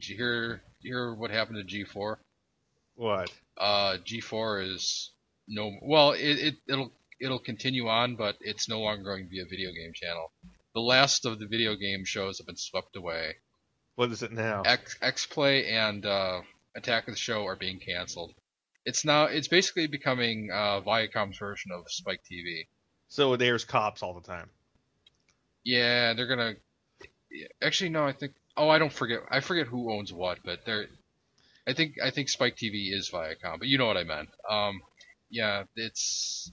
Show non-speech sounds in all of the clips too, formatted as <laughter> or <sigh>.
Did you hear? Did you hear what happened to G4? What? Uh, G4 is no. Well, it, it it'll it'll continue on, but it's no longer going to be a video game channel. The last of the video game shows have been swept away. What is it now? X X Play and uh, Attack of the Show are being canceled. It's now it's basically becoming uh, Viacom's version of Spike TV. So there's cops all the time. Yeah, they're gonna. Actually, no. I think. Oh, I don't forget. I forget who owns what, but they're. I think I think Spike TV is Viacom, but you know what I meant. Um, yeah, it's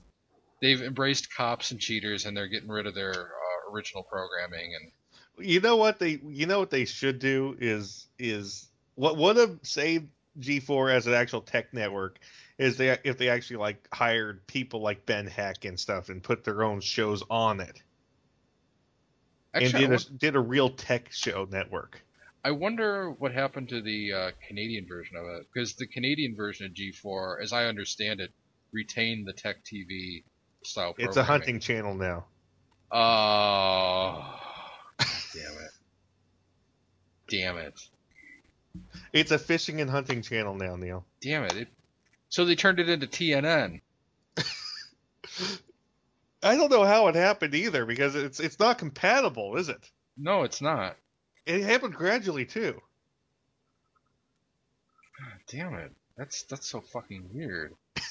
they've embraced cops and cheaters, and they're getting rid of their uh, original programming. And You know what they you know what they should do is is what would have saved G4 as an actual tech network is they if they actually like hired people like Ben Heck and stuff and put their own shows on it actually, and did a, did a real tech show network. I wonder what happened to the uh, Canadian version of it because the Canadian version of G4, as I understand it, retained the Tech TV style. It's a hunting channel now. Oh, damn it! Damn it! It's a fishing and hunting channel now, Neil. Damn it! it so they turned it into TNN. <laughs> I don't know how it happened either because it's it's not compatible, is it? No, it's not. It happened gradually too. God damn it! That's that's so fucking weird. <laughs>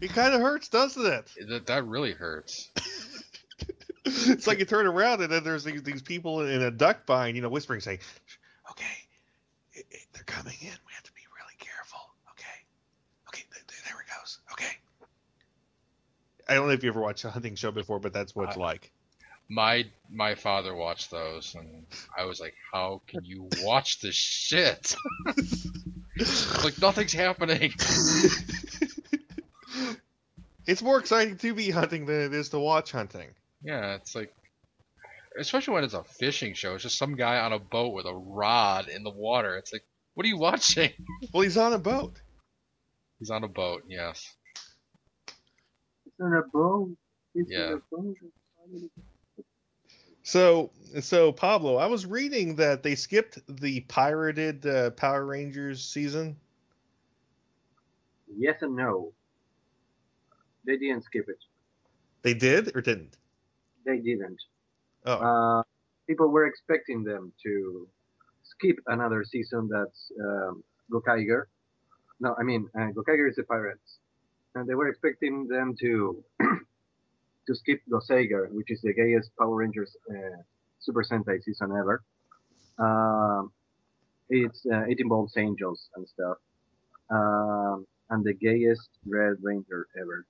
It kind of hurts, doesn't it? That that really hurts. <laughs> it's like you turn around and then there's these, these people in a duck bind, you know, whispering, saying, "Okay, it, it, they're coming in. We have to be really careful. Okay, okay, th- th- there it goes. Okay." I don't know if you ever watched a hunting show before, but that's what it's I- like. My my father watched those, and I was like, "How can you watch this shit? <laughs> like nothing's happening." <laughs> it's more exciting to be hunting than it is to watch hunting. Yeah, it's like, especially when it's a fishing show. It's just some guy on a boat with a rod in the water. It's like, what are you watching? Well, he's on a boat. He's on a boat. Yes. It's on a boat. It's Yeah. on a boat. So, so Pablo, I was reading that they skipped the pirated uh, Power Rangers season. Yes and no. They didn't skip it. They did or didn't? They didn't. Oh, Uh, people were expecting them to skip another season that's um, Gokaiger. No, I mean uh, Gokaiger is the pirates, and they were expecting them to <clears throat> to skip Goseiger, which is the gayest Power Rangers uh, Super Sentai season ever. Um, it's uh, it involves angels and stuff, um, and the gayest Red Ranger ever.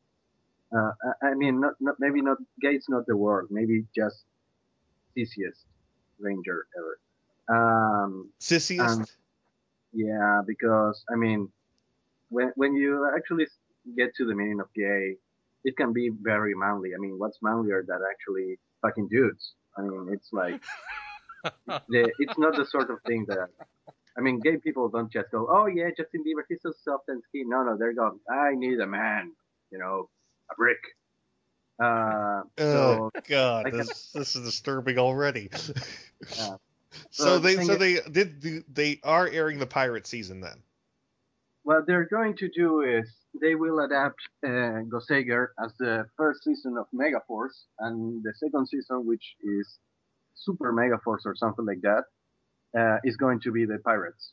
Uh, I, I mean, not, not maybe not gay is not the word, maybe just sissiest ranger ever. Um, sissiest. um, yeah, because I mean, when when you actually get to the meaning of gay, it can be very manly. I mean, what's manlier than actually fucking dudes? I mean, it's like <laughs> the, it's not the sort of thing that. I mean, gay people don't just go, "Oh yeah, Justin Bieber, he's so soft and skinny." No, no, they're going, "I need a man," you know, a brick. Uh, oh so God, I this this is disturbing already. Yeah. <laughs> So Well, the they so is- they did they are airing the pirate season then. What they're going to do is they will adapt uh, Goseiger as the first season of Megaforce, and the second season, which is Super Megaforce or something like that, uh, is going to be the Pirates.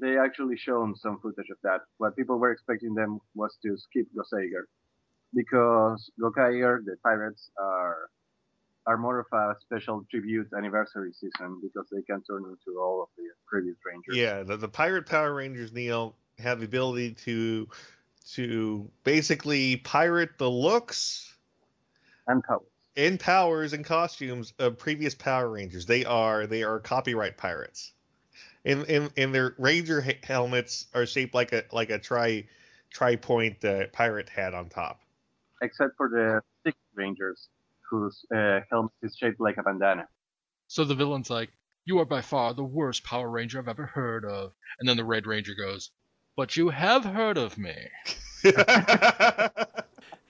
They actually shown some footage of that. What people were expecting them was to skip Goseiger, because Gokaiger, the Pirates, are are more of a special tribute anniversary season because they can turn into all of the previous Rangers. Yeah, the, the pirate Power Rangers Neil have the ability to to basically pirate the looks and powers. and powers and costumes of previous Power Rangers. They are they are copyright pirates. And and, and their ranger helmets are shaped like a like a tri tri point uh, pirate hat on top. except for the six rangers whose uh, helmet is shaped like a bandana. So the villain's like, "You are by far the worst Power Ranger I've ever heard of," and then the Red Ranger goes, "But you have heard of me." <laughs> <laughs>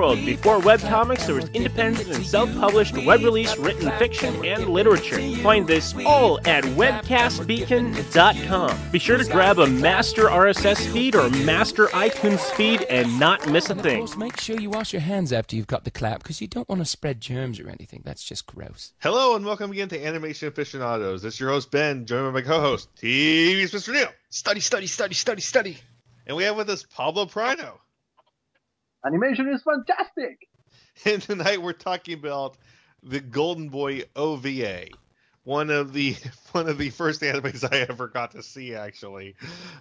Before webcomics, there was independent and self published web release written fiction and literature. Find this all at webcastbeacon.com. Be sure to grab a master RSS feed or master iTunes feed and not miss a thing. course, make sure you wash your hands after you've got the clap because you don't want to spread germs or anything. That's just gross. Hello and welcome again to Animation Aficionados. This is your host Ben, joined by my co-host TV's Mr. Neil, Study, study, study, study, study. and we have with us Pablo Prino. Animation is fantastic. <laughs> And tonight we're talking about the Golden Boy OVA, one of the <laughs> one of the first animes I ever got to see. Actually,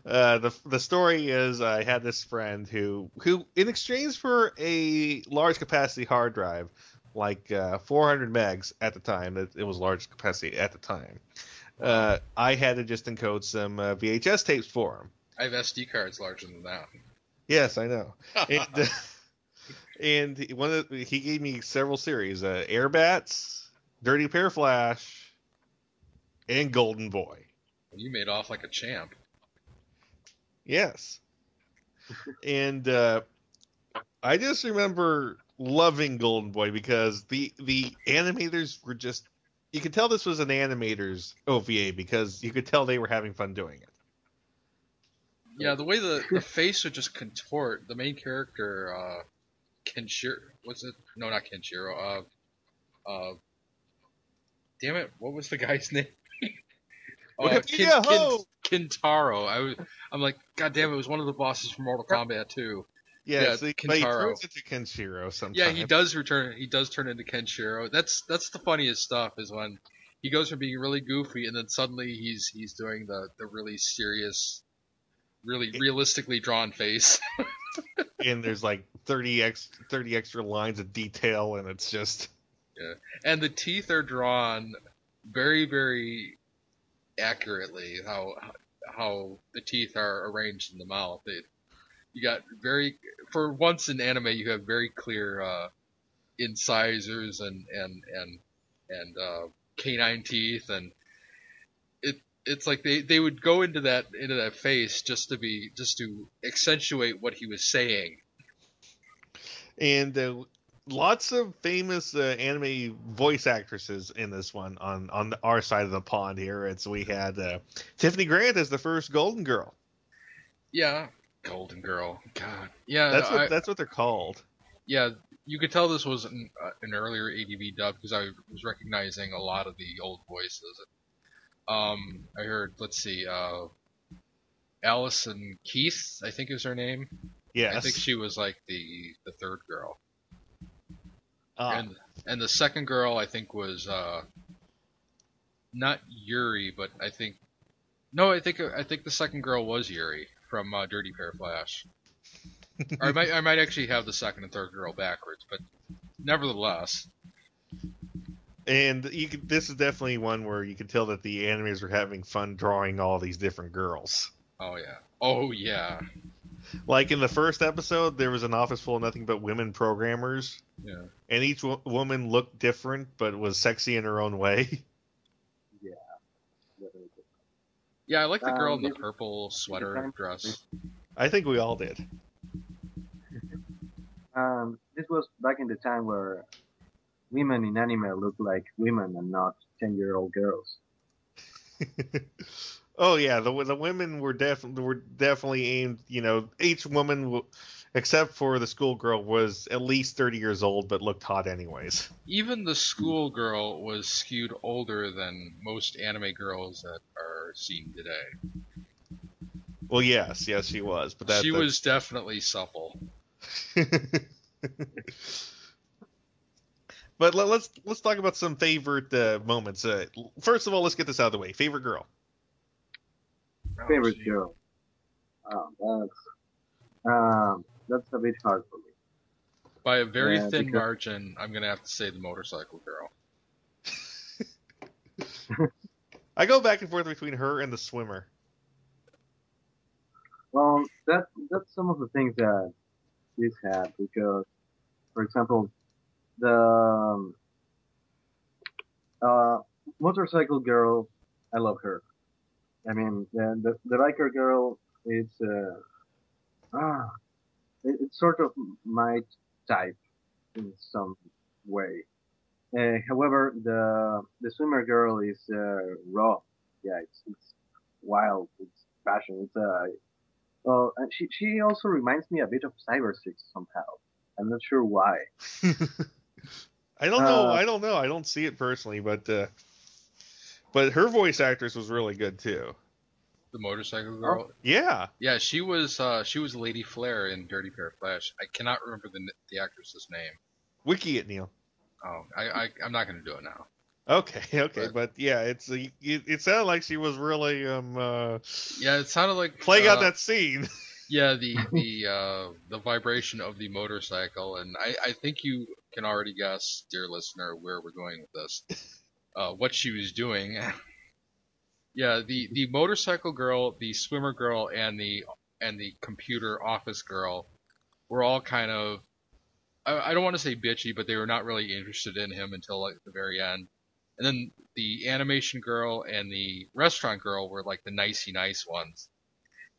uh, the the story is I had this friend who who in exchange for a large capacity hard drive, like uh, 400 megs at the time, it, it was large capacity at the time. Uh, I had to just encode some uh, VHS tapes for him. I have SD cards larger than that. Yes, I know. and, <laughs> uh, and he- one of the, he gave me several series: uh, Airbats, Dirty Pair Flash, and Golden Boy. You made off like a champ. Yes. and uh, I just remember loving Golden Boy because the the animators were just you could tell this was an animator's OVA because you could tell they were having fun doing it. Yeah, the way the, <laughs> the face would just contort. The main character, uh, Kenshiro, what's it? No, not Kenshiro. Uh, uh, damn it, what was the guy's <laughs> name? uh, ho! Kintaro. I was, I'm like, god damn it, it was one of the bosses from Mortal Kombat 2. Yeah, Yeah, so he, but he turns into Kenshiro sometimes. Yeah, he does return. He does turn into Kenshiro. That's that's the funniest stuff is when he goes from being really goofy and then suddenly he's he's doing the the really serious, really realistically drawn face. <laughs> and there's like 30 ex 30 extra lines of detail and it's just yeah. and the teeth are drawn very very accurately how how the teeth are arranged in the mouth it, you got very for once in anime you have very clear uh incisors and and and and uh canine teeth and it it's like they they would go into that into that face just to be just to accentuate what he was saying. And uh, lots of famous uh, anime voice actresses in this one on on our side of the pond here. It's we had uh, Tiffany Grant as the first Golden Girl. Yeah. Golden girl. God. Yeah that's what I- that's what they're called. Yeah, you could tell this was an, uh, an earlier ADV dub because I was recognizing a lot of the old voices. Um, I heard, let's see, uh, Allison Keith, I think is her name. yes I think she was like the the third girl, Ah, and and the second girl I think was uh, not Yuri, but I think no, I think I think the second girl was Yuri from uh, Dirty Pair Flash. <laughs> I might I might actually have the second and third girl backwards, but nevertheless, and you could, this is definitely one where you can tell that the animators were having fun drawing all these different girls oh yeah, oh yeah, like in the first episode there was an office full of nothing but women programmers yeah. and each wo- woman looked different but was sexy in her own way <laughs> Yeah, Yeah, I like the girl in the Um, purple sweater dress. I think we all did. Um, this was back in the time where women in anime look like women and not 10 year old girls. <laughs> oh yeah, the the women were definitely were definitely aimed. You know, each woman, w- except for the schoolgirl, was at least thirty years old, but looked hot anyways. Even the schoolgirl was skewed older than most anime girls that are seen today. Well, yes, yes, she was, but that she that- was definitely supple. <laughs> but let, let's let's talk about some favorite uh, moments. Uh, first of all, let's get this out of the way. Favorite girl. Favorite Oh, girl. Um, that's, um, that's a bit hard for me. By a very Yeah, thin because- margin, I'm gonna have to say the motorcycle girl. <laughs> I go back and forth between her and the swimmer. Well, that that's some of the things that this had because, for example, the um, uh, motorcycle girl, I love her. I mean, the the, the biker girl is uh, ah, it, it's sort of my type in some way. Uh, however, the the swimmer girl is uh, raw. Yeah, it's it's wild. It's passion. It's uh, well, uh, she she also reminds me a bit of Cyber Six somehow. I'm not sure why. <laughs> I don't know. Uh, I don't know. I don't see it personally, but uh, but her voice actress was really good too. The motorcycle girl. Yeah. Yeah, she was uh, she was Lady Flair in Dirty Pair of Flash. I cannot remember the the actress's name. Wiki it, Neil. Oh, I, I I'm not gonna do it now. Okay, <laughs> okay, But- but yeah, it's it, it sounded like she was really um uh, Yeah, it sounded like playing uh, out that scene. <laughs> Yeah, the the uh, the vibration of the motorcycle, and I, I think you can already guess, dear listener, where we're going with this. Uh, what she was doing. <laughs> yeah, the the motorcycle girl, the swimmer girl, and the and the computer office girl were all kind of. I, I don't want to say bitchy, but they were not really interested in him until like the very end. And then the animation girl and the restaurant girl were like the nicey nice ones.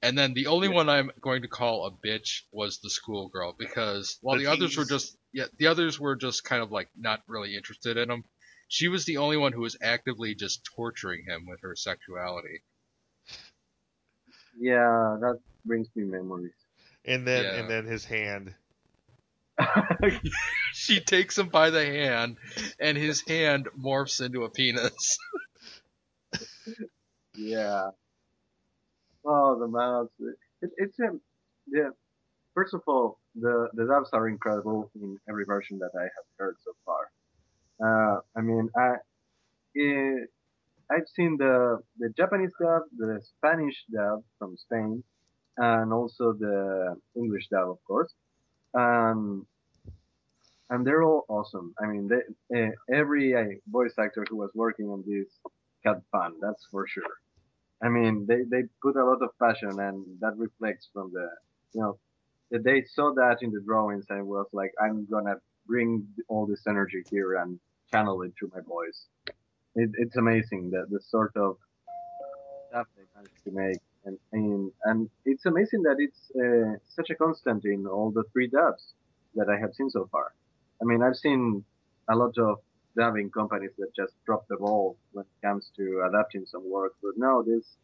And then the only Yeah. one I'm going to call a bitch was the schoolgirl because while The the, others were just yeah, the others were just kind of like not really interested in him. She was the only one who was actively just torturing him with her sexuality. Yeah, that brings me memories. and then Yeah. and then his hand. <laughs> <laughs> She takes him by the hand, and his hand morphs into a penis. <laughs> yeah. Oh, the mouths. It, it's um, yeah. First of all, the the dubs are incredible in every version that I have heard so far. Uh, I mean, I eh, I've seen the the Japanese dub, the Spanish dub from Spain, and also the English dub, of course. Um, and they're all awesome. I mean, they, uh, every uh, voice actor who was working on this had fun. That's for sure. I mean, they, they put a lot of passion, and that reflects from the, you know, they saw that in the drawings and was like, I'm gonna bring all this energy here and channel it through my voice. It, it's amazing that the sort of stuff they managed to make, and and, and it's amazing that it's uh, such a constant in all the three dubs that I have seen so far. I mean, I've seen a lot of dubbing companies that just drop the ball when it comes to adapting some work, but no, this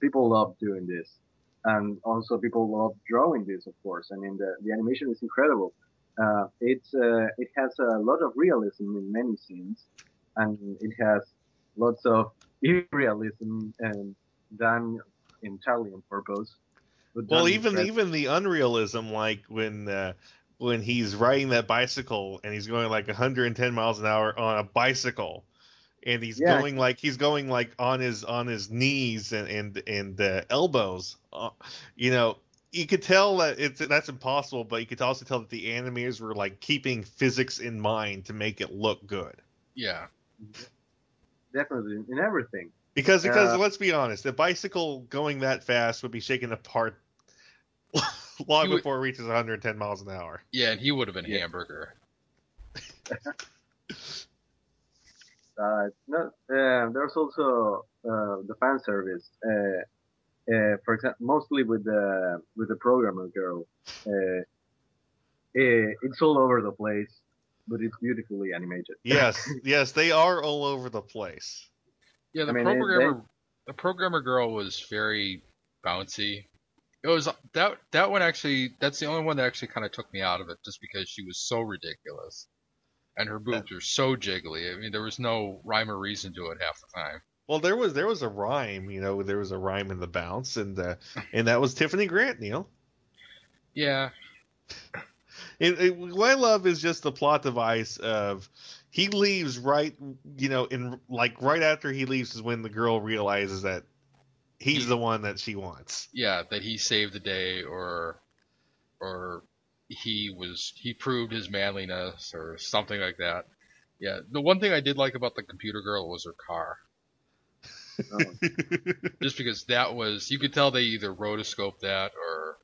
people love doing this, and also people love drawing this. Of course, I mean, the the animation is incredible. Uh, it's uh, it has a lot of realism in many scenes, and it has lots of <laughs> irrealism and done entirely on purpose. but Well, even even the unrealism, like when uh, when he's riding that bicycle and he's going like 110 miles an hour on a bicycle, and he's Yeah. going like he's going like on his on his knees and and and uh, elbows, uh, you know. You could tell that it's that's impossible, but you could also tell that the animators were like keeping physics in mind to make it look good. Yeah, definitely in everything. Because because Uh, let's be honest, the bicycle going that fast would be shaken apart <laughs> long You would- before it reaches 110 miles an hour. yeah, and he would have been Yeah. hamburger. <laughs> Uh, no, uh, there's also uh, the fan service. Uh, uh, for example, mostly with the with the programmer girl. Uh, it's all over the place, but it's beautifully animated. Yes, <laughs> yes, they are all over the place. Yeah, the I mean, they- programmer the programmer girl was very bouncy. It was that that one actually that's the only one that actually kind of took me out of it just because she was so ridiculous. And her boobs were so jiggly. I mean, there was no rhyme or reason to it half the time. Well, there was there was a rhyme, you know, there was a rhyme in the bounce, and uh, <laughs> and that was Tiffany Grant, Neil. Yeah, It, it, what I love is just the plot device of he leaves right, you know, in like right after he leaves is when the girl realizes that he's He- the one that she wants. yeah, that he saved the day or or he was he proved his manliness or something like that. Yeah, the one thing I did like about the computer girl was her car. <laughs> Just because that was you could tell they either rotoscoped that or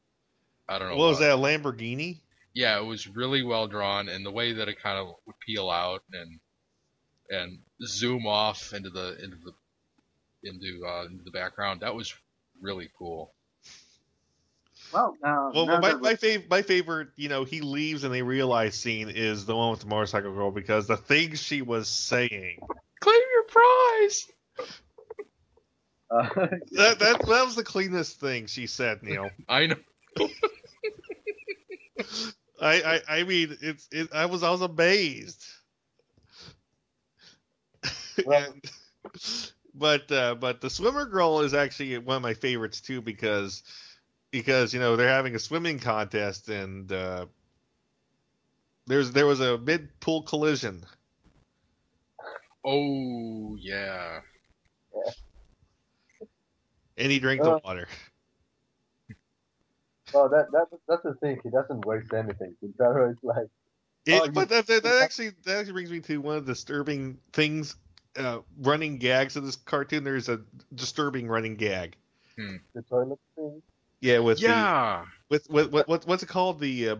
I don't know. what was that? A Lamborghini? Yeah, it was really well drawn and the way that it kind of would peel out and and zoom off into the into the into uh, into the background. That was really cool. Well, uh, Well, now my that my, fav- my favorite, you know, he leaves and they realize scene is the one with the motorcycle girl because the things she was saying. Claim your prize. <laughs> uh, That that that was the cleanest thing she said, Neil. <laughs> I know. <laughs> I, I I mean, it's it. I was I was amazed. Well- And- but uh, but the swimmer girl is actually one of my favorites too because because you know they're having a swimming contest and uh, there's there was a mid pool collision. Oh yeah. And he drank the Uh, water. oh, that that that's the thing. He doesn't waste anything. Kintaro is like, It, oh, you- but that, that, that actually that actually brings me to one of the disturbing things, uh, running gags of this cartoon. There's a disturbing running gag. the toilet thing. Yeah, with Yeah. the, with, with what what what's it called? The uh,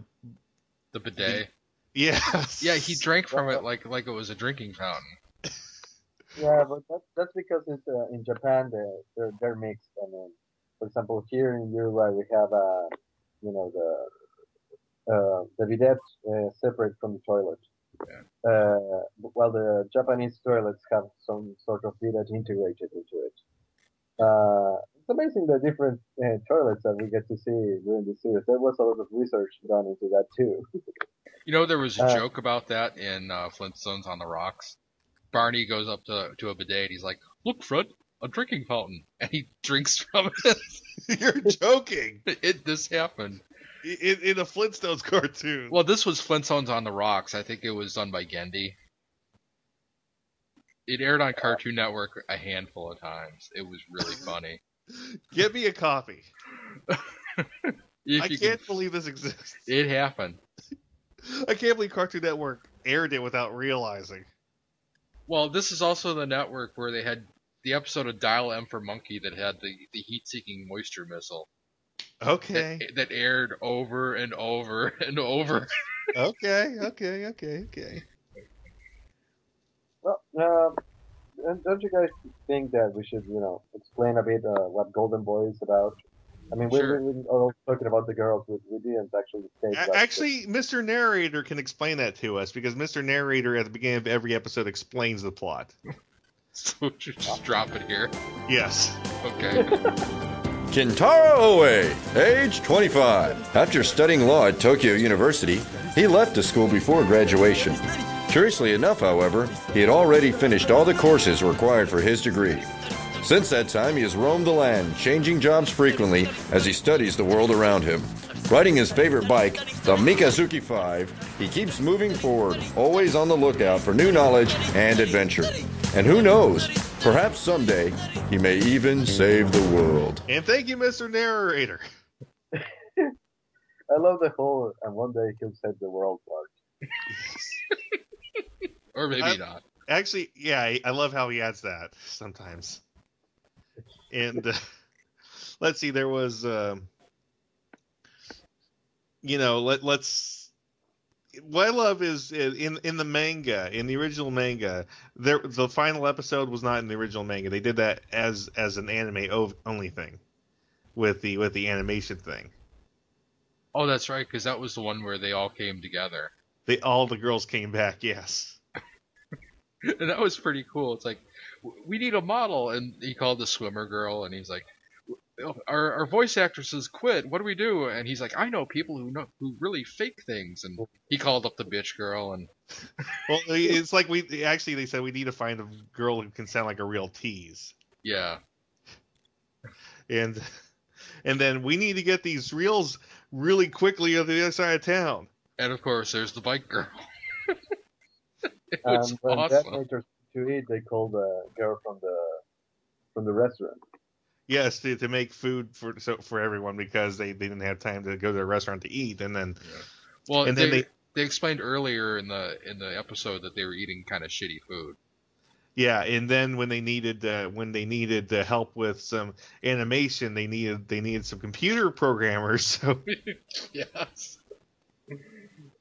The bidet. yeah <laughs> Yeah, he drank from it like like it was a drinking fountain. Yeah, but that's that's because it's uh, in Japan they're they're, they're mixed. I mean, for example, here in Uruguay we have uh, you know the uh, the bidet uh, separate from the toilet. Yeah. Uh, while the Japanese toilets have some sort of bidet integrated into it. Uh, it's amazing the different uh, toilets that we get to see during the series. There was a lot of research done into that too. <laughs> You know, there was a Uh, joke about that in uh, Flintstones on the Rocks. Barney goes up to to a bidet and he's like, "Look, Fred, a drinking fountain," and he drinks from it. <laughs> You're joking. it this happened. In, in a Flintstones <laughs> cartoon. Well, this was Flintstones on the Rocks. I think it was done by Genndy. It aired on Cartoon Network a handful of times. It was really <laughs> funny. Get me a copy. <laughs> I can't can- believe this exists. it happened. I can't believe Cartoon Network aired it without realizing. Well, this is also the network where they had the episode of Dial M for Monkey that had the, the heat-seeking moisture missile Okay. that, that aired over and over <laughs> and over. okay. Okay. Okay. Okay. Well, um, and don't you guys think that we should, you know, explain a bit uh, what Golden Boy is about? I mean, we Sure. we we are talking about the girls, we, we didn't actually state. A- what- Actually, Mr. Narrator can explain that to us because Mr. Narrator at the beginning of every episode explains the plot. <laughs> so we should just drop it here. Yes. Okay. <laughs> Kintaro Oe, age 25. After studying law at Tokyo University, he left the school before graduation. Curiously enough, however, he had already finished all the courses required for his degree. Since that time, he has roamed the land, changing jobs frequently as he studies the world around him. Riding his favorite bike, the Mikazuki 5, he keeps moving forward, always on the lookout for new knowledge and adventure. And who knows, perhaps someday he may even save the world. And thank you, Mr. Narrator. <laughs> I love the whole, and one day he'll save the world part. <laughs> or maybe I- not. Actually, yeah, I- I love how he adds that sometimes. And uh, <laughs> let's see, there was, um, you know, let let's. What I love is uh, in in the manga, in the original manga, there the final episode was not in the original manga. They did that as as an anime only thing, with the with the animation thing. Oh, that's right, because that was the one where they all came together. They all the girls came back. Yes. and <laughs> that was pretty cool. It's like, we need a model, and he called the swimmer girl, and he's like, "Oh, our, our voice actresses quit. What do we do? And he's like, I know people who know who really fake things. And he called up the bitch girl, and <laughs> Well, it's like we actually they said we need to find a girl who can sound like a real tease. yeah, and and then we need to get these reels really quickly on the other side of town. and of course there's the bike girl. <laughs> it was um, And when awesome. that made her to eat, they called the girl from the from the restaurant. Yes, to, to make food for so for everyone because they, they didn't have time to go to a restaurant to eat, and then Well, And then they, they- explained earlier in the in the episode that they were eating kind of shitty food. Yeah, and then when they needed uh, when they needed uh, help with some animation, they needed they needed some computer programmers. <laughs> So <laughs> yes.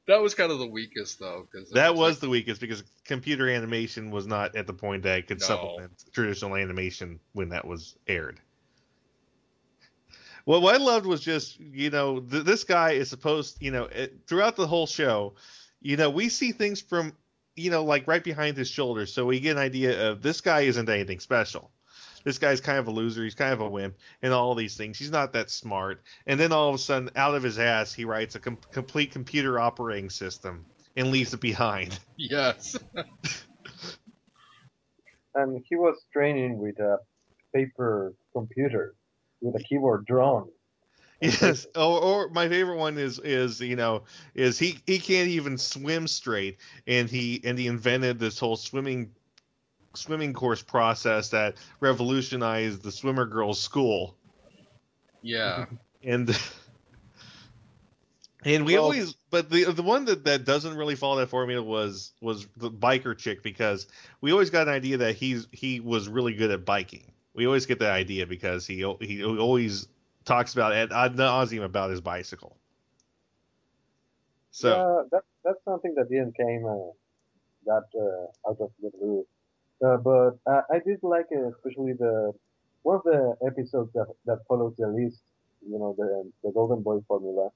That was kind of the weakest though, because that was the weakest because computer animation was not at the point that it could No. supplement traditional animation when that was aired. Well, what I loved was just you know th- this guy is supposed you know it, throughout the whole show, you know we see things from you know like right behind his shoulders, so we get an idea of this guy isn't anything special. This guy's kind of a loser. He's kind of a wimp, and all these things. He's not that smart. And then all of a sudden, out of his ass, he writes a com- complete computer operating system and leaves it behind. <laughs> yes. <laughs> And he was training with a paper computer with a keyboard drone. Yes. Or, oh, or my favorite one is is you know is he he can't even swim straight, and he and he invented this whole swimming swimming course process that revolutionized the swimmer girls' school. Yeah. <laughs> And and we Well- always but the the one that that doesn't really follow that formula was was the biker chick because we always got an idea that he's he was really good at biking. We always get that idea because he he always talks about ad nauseum about his bicycle. So yeah, that, that's something that didn't came uh, that uh, out of the blue. Uh, but uh, I did like uh, especially the one of the episodes that, that follows the list. You know, the the Golden Boy formula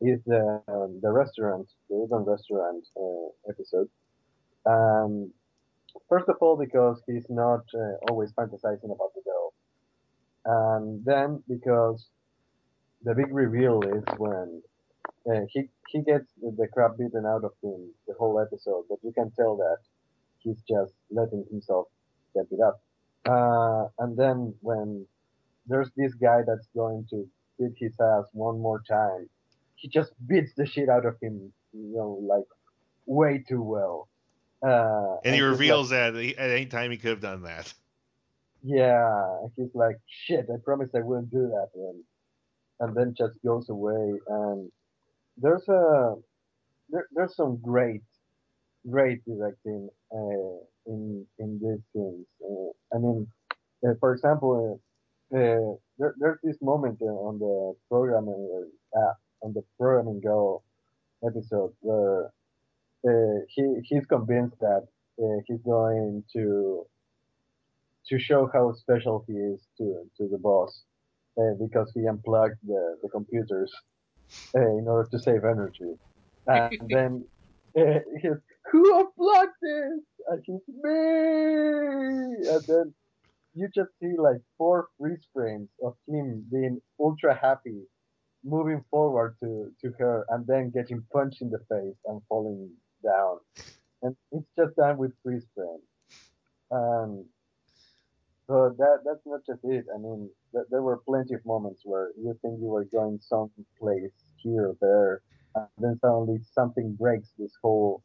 is the um, the restaurant, the urban restaurant uh, episode. Um, first of all, because he's not uh, always fantasizing about the girl, and then because the big reveal is when uh, he he gets the crap beaten out of him the whole episode, but you can tell that he's just letting himself get beat up. Uh, and then when there's this guy that's going to beat his ass one more time, he just beats the shit out of him, you know, like way too well. Uh, and he he's like- reveals that he, at any time he could have done that. yeah, he's like, shit, I promised I wouldn't do that. And, and then just goes away. And there's a, there, there's some great, great directing, uh, in, in these scenes. Uh, I mean, uh, for example, uh, uh, there, there's this moment uh, on the programming, uh, on the programming go episode where, he, he's convinced that, uh, he's going to, to show how special he is to to the boss uh, because he unplugged the, the computers uh, in order to save energy. And <laughs> then uh, he's, who unplugged this? And he's me. And then you just see like four freeze frames of him being ultra happy, moving forward to, to her, and then getting punched in the face and falling down. And it's just done with freeze frames. Um, so that that's not just it. I mean, th- there were plenty of moments where you think you were going someplace here or there, and then suddenly something breaks this whole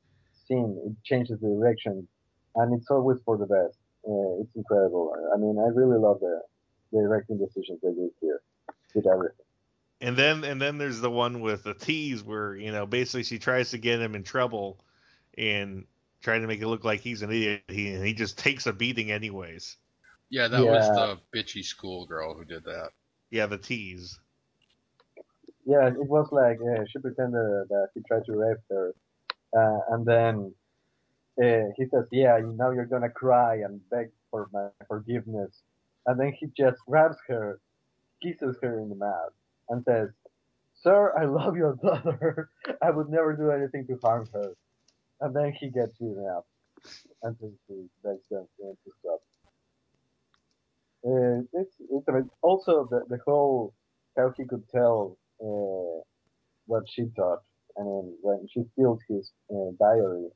scene. It changes the direction, and it's always for the best. Uh, it's incredible. I mean, I really love the, the directing decisions they did here with everything. And then and then there's the one with the tease where you know basically she tries to get him in trouble, and trying to make it look like he's an idiot. He and he just takes a beating anyways. Yeah, that was the bitchy schoolgirl who did that. Yeah, the tease. Yeah, it was like uh, she pretended that he tried to rape her, uh, and then uh, he says, "Yeah, now you're gonna cry and beg for my forgiveness," and then he just grabs her, kisses her in the mouth, and says, "Sir, I love your <laughs> daughter. I would never do anything to harm her." And then he gets beaten up until he begs them to stop. Uh, it's, also the the whole how he could tell uh, what she thought. I mean, when she steals his uh, diary,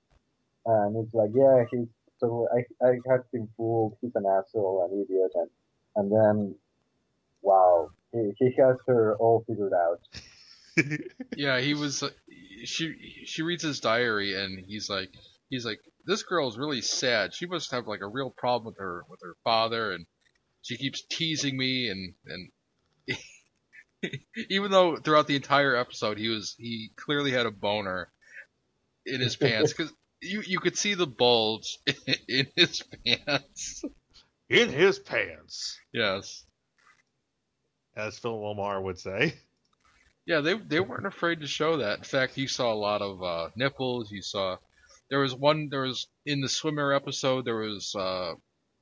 and it's like, yeah, he's so I I have been fooled. He's an asshole, an idiot, and and then, wow, he he has her all figured out. Yeah, he was. uh, She she reads his diary and he's like he's like this girl is really sad. She must have like a real problem with her with her father and she keeps teasing me and and <laughs> even though throughout the entire episode he was he clearly had a boner in his pants because you you could see the bulge <laughs> in his pants. In his pants, Yes. as Phil LaMarr would say. Yeah, they they weren't afraid to show that. In fact, you saw a lot of uh, nipples. You saw there was one there was in the swimmer episode there was uh,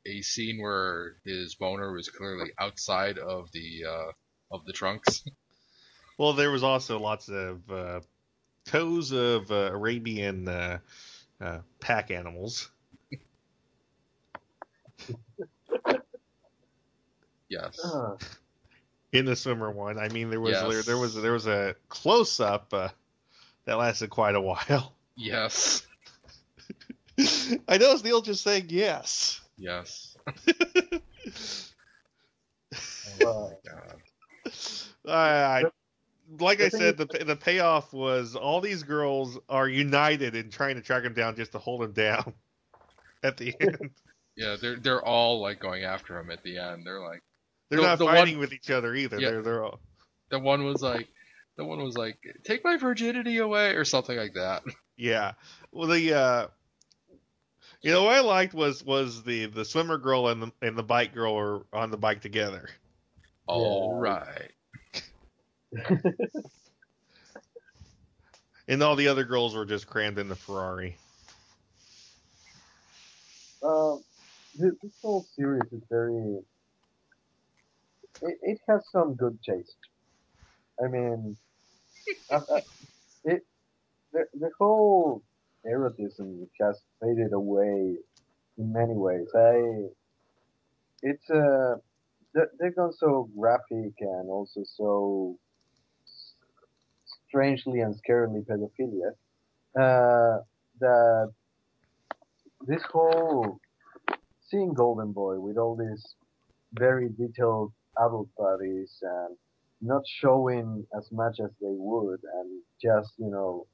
a scene where his boner was clearly outside of the uh, of the trunks. <laughs> Well, there was also lots of uh, toes of uh, Arabian uh, uh, pack animals. <laughs> Yes. In the swimmer one. I mean, there was Yes. there, there was there was a close up uh, that lasted quite a while. Yes. <laughs> I noticed Neil just saying yes. Yes. <laughs> uh, God. I, I like the I thing said, the the payoff was all these girls are united in trying to track him down just to hold him down <laughs> at the end. Yeah, they're they're all like going after him at the end. They're like They're The- not the fighting one- with each other either. Yeah. They're they're all the one was like the one was like take my virginity away or something like that. Yeah. Well, the uh, you know what I liked was was the the swimmer girl and the and the bike girl were on the bike together. All right. <laughs> And all the other girls were just crammed in the Ferrari. uh, this, this whole series is very. It, it has some good taste. I mean, I, <laughs> I, it the the whole erotism has faded away in many ways. I it's uh they- they've gone so graphic and also so strangely and scarily pedophilia uh, that this whole seeing Golden Boy with all these very detailed adult bodies and not showing as much as they would and just you know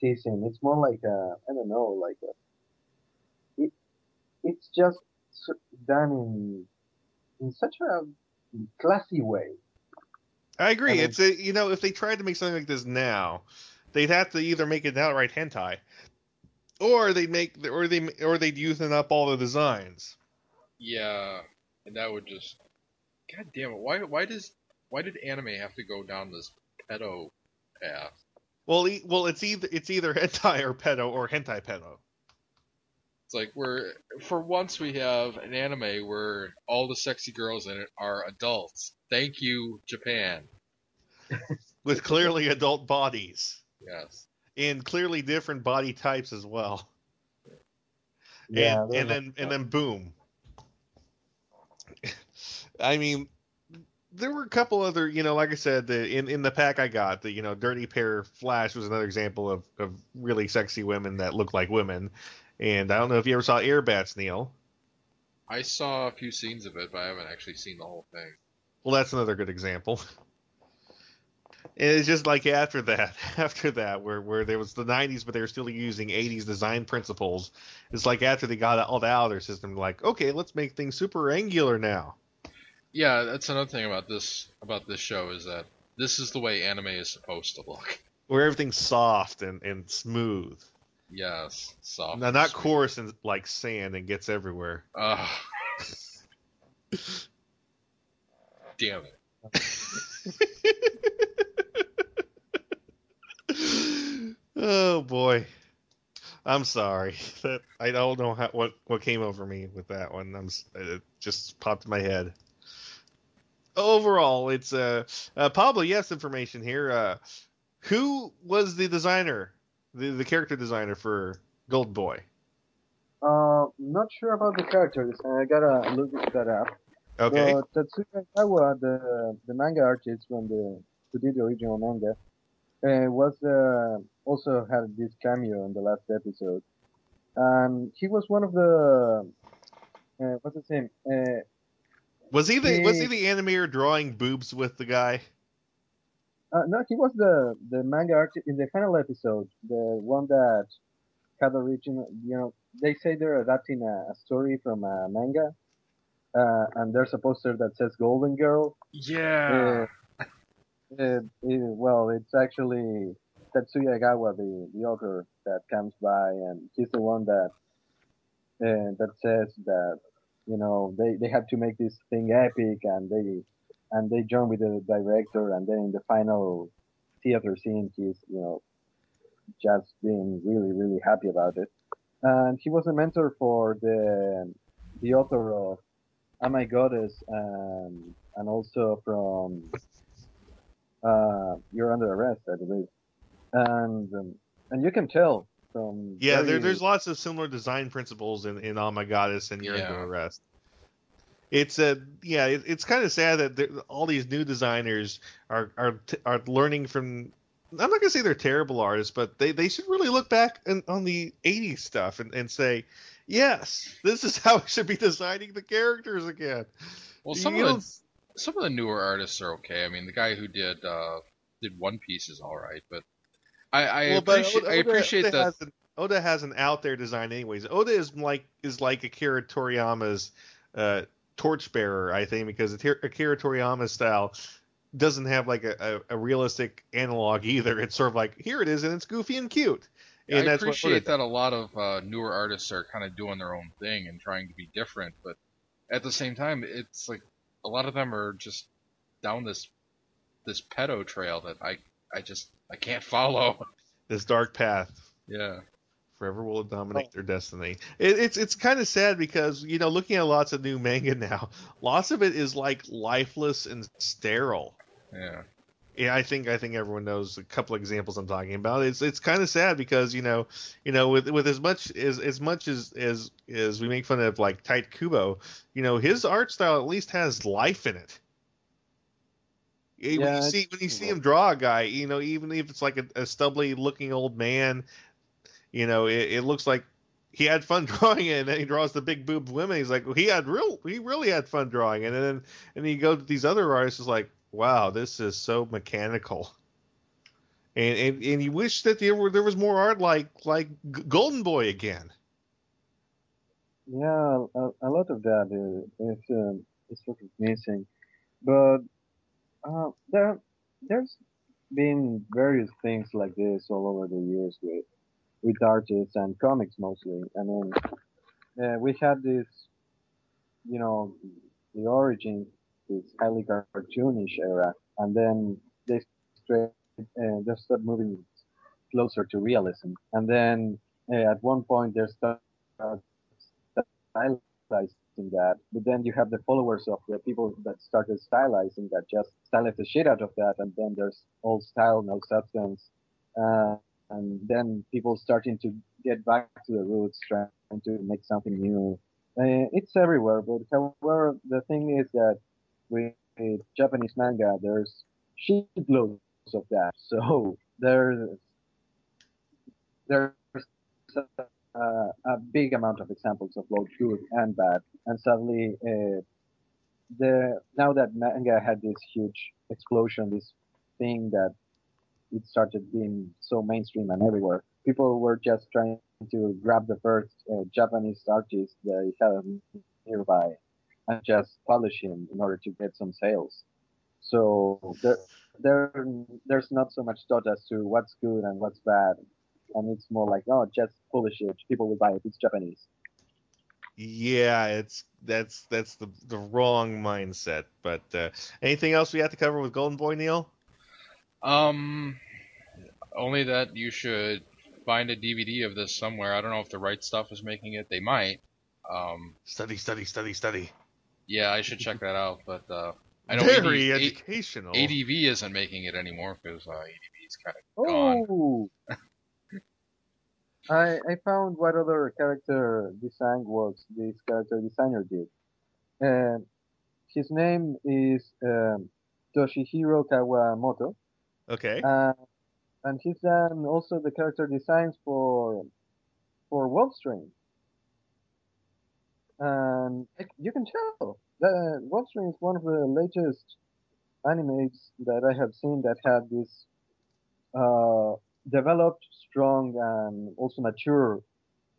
teasing it's more like a I don't know like a it it's just done in in such a classy way I agree. I mean- it's a you know if they tried to make something like this now, they'd have to either make it an outright hentai, or they'd make or they or they'd youthen up all the designs. Yeah, and that would just God damn it. Why why does why did anime have to go down this pedo path? Well, e- well, it's either it's either hentai or pedo or hentai pedo. It's like we're for once we have an anime where all the sexy girls in it are adults. Thank you, Japan. <laughs> with clearly adult bodies Yes. and clearly different body types as well. yeah and, and then and then boom. I mean, there were a couple other, you know, like I said, the in in the pack I got the you know Dirty Pair Flash was another example of of really sexy women that look like women. And I don't know if you ever saw Airbats, Neil. I saw a few scenes of it, but I haven't actually seen the whole thing. Well, that's another good example. <laughs> And it's just like after that, <laughs> after that, where where there was the '90s, but they were still using '80s design principles. It's like after they got all that out of their system, like, okay, let's make things super angular now. Yeah, that's another thing about this about this show is that this is the way anime is supposed to look. where everything's soft and, and smooth. Yes, soft. Now, not coarse and like sand and gets everywhere. Ugh. <laughs> Damn it. oh boy, I'm sorry. I don't know how, what what came over me with that one. I'm it just popped in my head. Overall, it's uh, uh Pablo. Yes, information here. Uh, who was the designer, the the character designer for Gold Boy? uh not sure about the characters I gotta look that up Okay. But Tatsuya Egawa, the the manga artist from the who did the original manga, uh, was uh, also had this cameo in the last episode, and he was one of the uh, what's his name? Uh, Was he the was he he- the animator drawing boobs with the guy? uh, no, he was the the manga artist in the final episode, the one that had original. You know, they say they're adapting a, a story from a manga. Uh, and there's a poster that says Golden Girl, Yeah. It, it, well, it's actually Tatsuya Egawa, the, the author, that comes by, and he's the one that uh, that says that you know they, they have to make this thing epic, and they and they join with the director, and then in the final theater scene, he's you know just being really really happy about it. And he was a mentor for the the author of Am My Goddess, and and also from uh, You're Under Arrest, I believe. And um, and you can tell from Yeah, there, there's lots of similar design principles in, in Oh My Goddess and You're Yeah. Under Arrest. It's a yeah, it, it's kind of sad that there, all these new designers are are are learning from. I'm not gonna say they're terrible artists, but they, they should really look back and, on the '80s stuff and, and say, yes, this is <laughs> how we should be designing the characters again. Well, some You of know, the some of the newer artists are okay. I mean, the guy who did uh, did One Piece is all right, but I, I Well, appreciate Oda- I appreciate Oda that. Has an, Oda has an out there design, anyways. Oda is like is like Akira Toriyama's uh, torchbearer, I think, because Akira Akira Toriyama's style doesn't have like a, a, a realistic analog either. It's sort of like here it is, and it's goofy and cute. And I appreciate Oda that a lot of uh, newer artists are kind of doing their own thing and trying to be different, but at the same time, it's like a lot of them are just down this this pedo trail that I I just I can't follow. <laughs> this dark path. yeah. Forever will dominate their destiny. It, it's it's kind of sad because you know looking at lots of new manga now, lots of it is like lifeless and sterile. Yeah. Yeah, I think I think everyone knows a couple examples I'm talking about. It's it's kind of sad because you know you know with with as much as as much as as as we make fun of like Tite Kubo, you know his art style at least has life in it. Eh, when you see when you see him draw a guy, you know even if it's like a, a stubbly looking old man, you know it, it looks like he had fun <laughs> drawing it, and then he draws the big boobed women. He's like, well, he had real, he really had fun drawing it, and then and you go to these other artists, it's like, wow, this is so mechanical. And and, and you wish that there were there was more art like like Golden Boy again. Yeah, a, a lot of that is, is, um, is sort of missing. But uh, there, there's been various things like this all over the years with, with artists and comics mostly. I mean, uh, we had this, you know, the origin, this highly cartoonish era, and then they straight, uh, they start moving closer to realism. And then uh, at one point, they start that. But then you have the followers of the people that started stylizing that just stylize the shit out of that, and then there's old style, no substance. Uh, and then people starting to get back to the roots, trying to make something new. Uh, it's everywhere, but however, the thing is that with Japanese manga, there's shitloads of that. So there's there's uh, a big amount of examples of both good and bad. And sadly, uh, the now that manga had this huge explosion, this thing that it started being so mainstream and everywhere, people were just trying to grab the first uh, Japanese artist they had nearby and just publish him in order to get some sales. So there, there, there's not so much thought as to what's good and what's bad and it's more like, oh, just publish it. People will buy it. It's Japanese. Yeah, it's that's that's the the wrong mindset. But uh, anything else we have to cover with Golden Boy, Neil? Um, only that you should find a DVD of this somewhere. I don't know if the right stuff is making it. They might. Um, Study, study, study, study. yeah, I should check that out. But uh, I know Very AD, educational. ADV isn't making it anymore because uh, ADV is kind of gone. <laughs> I I found what other character design works this character designer did. And his name is um, Toshihiro Kawamoto. Okay. Uh, and he's done also the character designs for for Wolf's Rain. And you can tell that Wolf's Rain is one of the latest animes that I have seen that had this uh, developed, strong, and also mature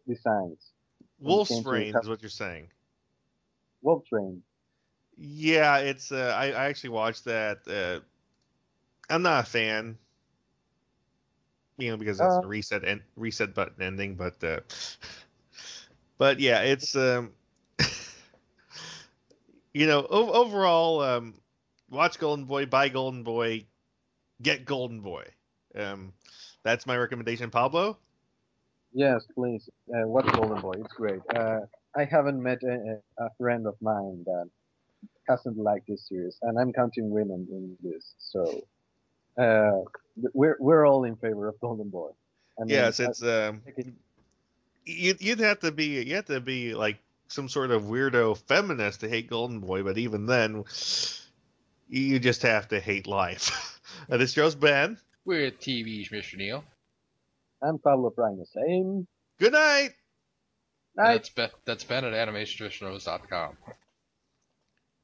designs. Wolf's to Rain is what you're saying. Wolf Wolf's Rain. Yeah, it's. Uh, I, I actually watched that. Uh, I'm not a fan. You know, because that's Uh. the reset and reset button ending, but uh, <laughs> but yeah, it's um, <laughs> you know, o- overall, um, watch Golden Boy, buy Golden Boy, get Golden Boy. Um, that's my recommendation, Pablo. Yes, please. Uh, watch Golden Boy. It's great. Uh, I haven't met a, a friend of mine that hasn't liked this series, and I'm counting women in this. So uh, we're we're all in favor of Golden Boy. I mean, yes, it's um, you'd, you'd have to be you have to be like some sort of weirdo feminist to hate Golden Boy, but even then, you just have to hate life. <laughs> this show's Ben. We're TV's Mr. Neil. I'm Pablo Prime. Same. Good night. Night. That's Ben. That's Ben at animationaficionados.com.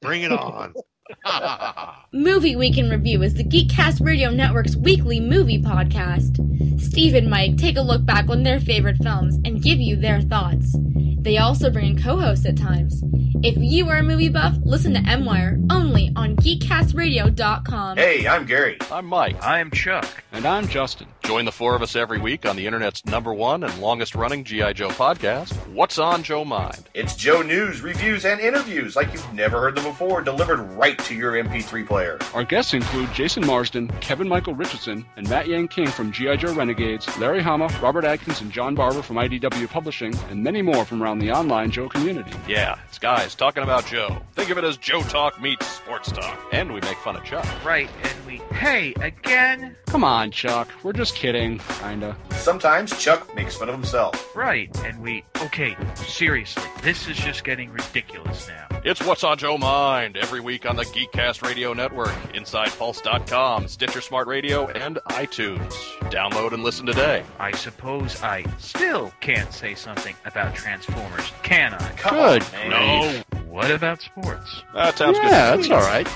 Bring it on. <laughs> <laughs> Movie Week in Review is the Geekcast Radio Network's weekly movie podcast. Steve and Mike take a look back on their favorite films and give you their thoughts. They also bring in co-hosts at times. If you are a movie buff, listen to M-Wire only on GeekCastRadio.com. Hey, I'm Gary. I'm Mike. I'm Chuck. And I'm Justin. Join the four of us every week on the internet's number one and longest running G.I. Joe podcast, What's on Joe Mind? It's Joe news, reviews, and interviews like you've never heard them before, delivered right to your MP3 player. Our guests include Jason Marsden, Kevin Michael Richardson, and Matt Yang King from G.I. Joe Renegades, Larry Hama, Robert Atkins, and John Barber from IDW Publishing, and many more from around the online Joe community. Yeah, it's guys talking about Joe. Think of it as Joe Talk meets sports talk. And we make fun of Chuck. Right, and we, hey, again? Come on, Chuck. We're just kidding, kinda. Sometimes Chuck makes fun of himself. Right, and we, okay, seriously, this is just getting ridiculous now. It's What's on Joe Mind every week on the Geekcast Radio Network, InsidePulse.com, Stitcher Smart Radio, and iTunes. Download and listen today. I suppose I still can't say something about Transformers, can I? Come Good on. No. What about sports? That sounds good. Yeah, that's alright.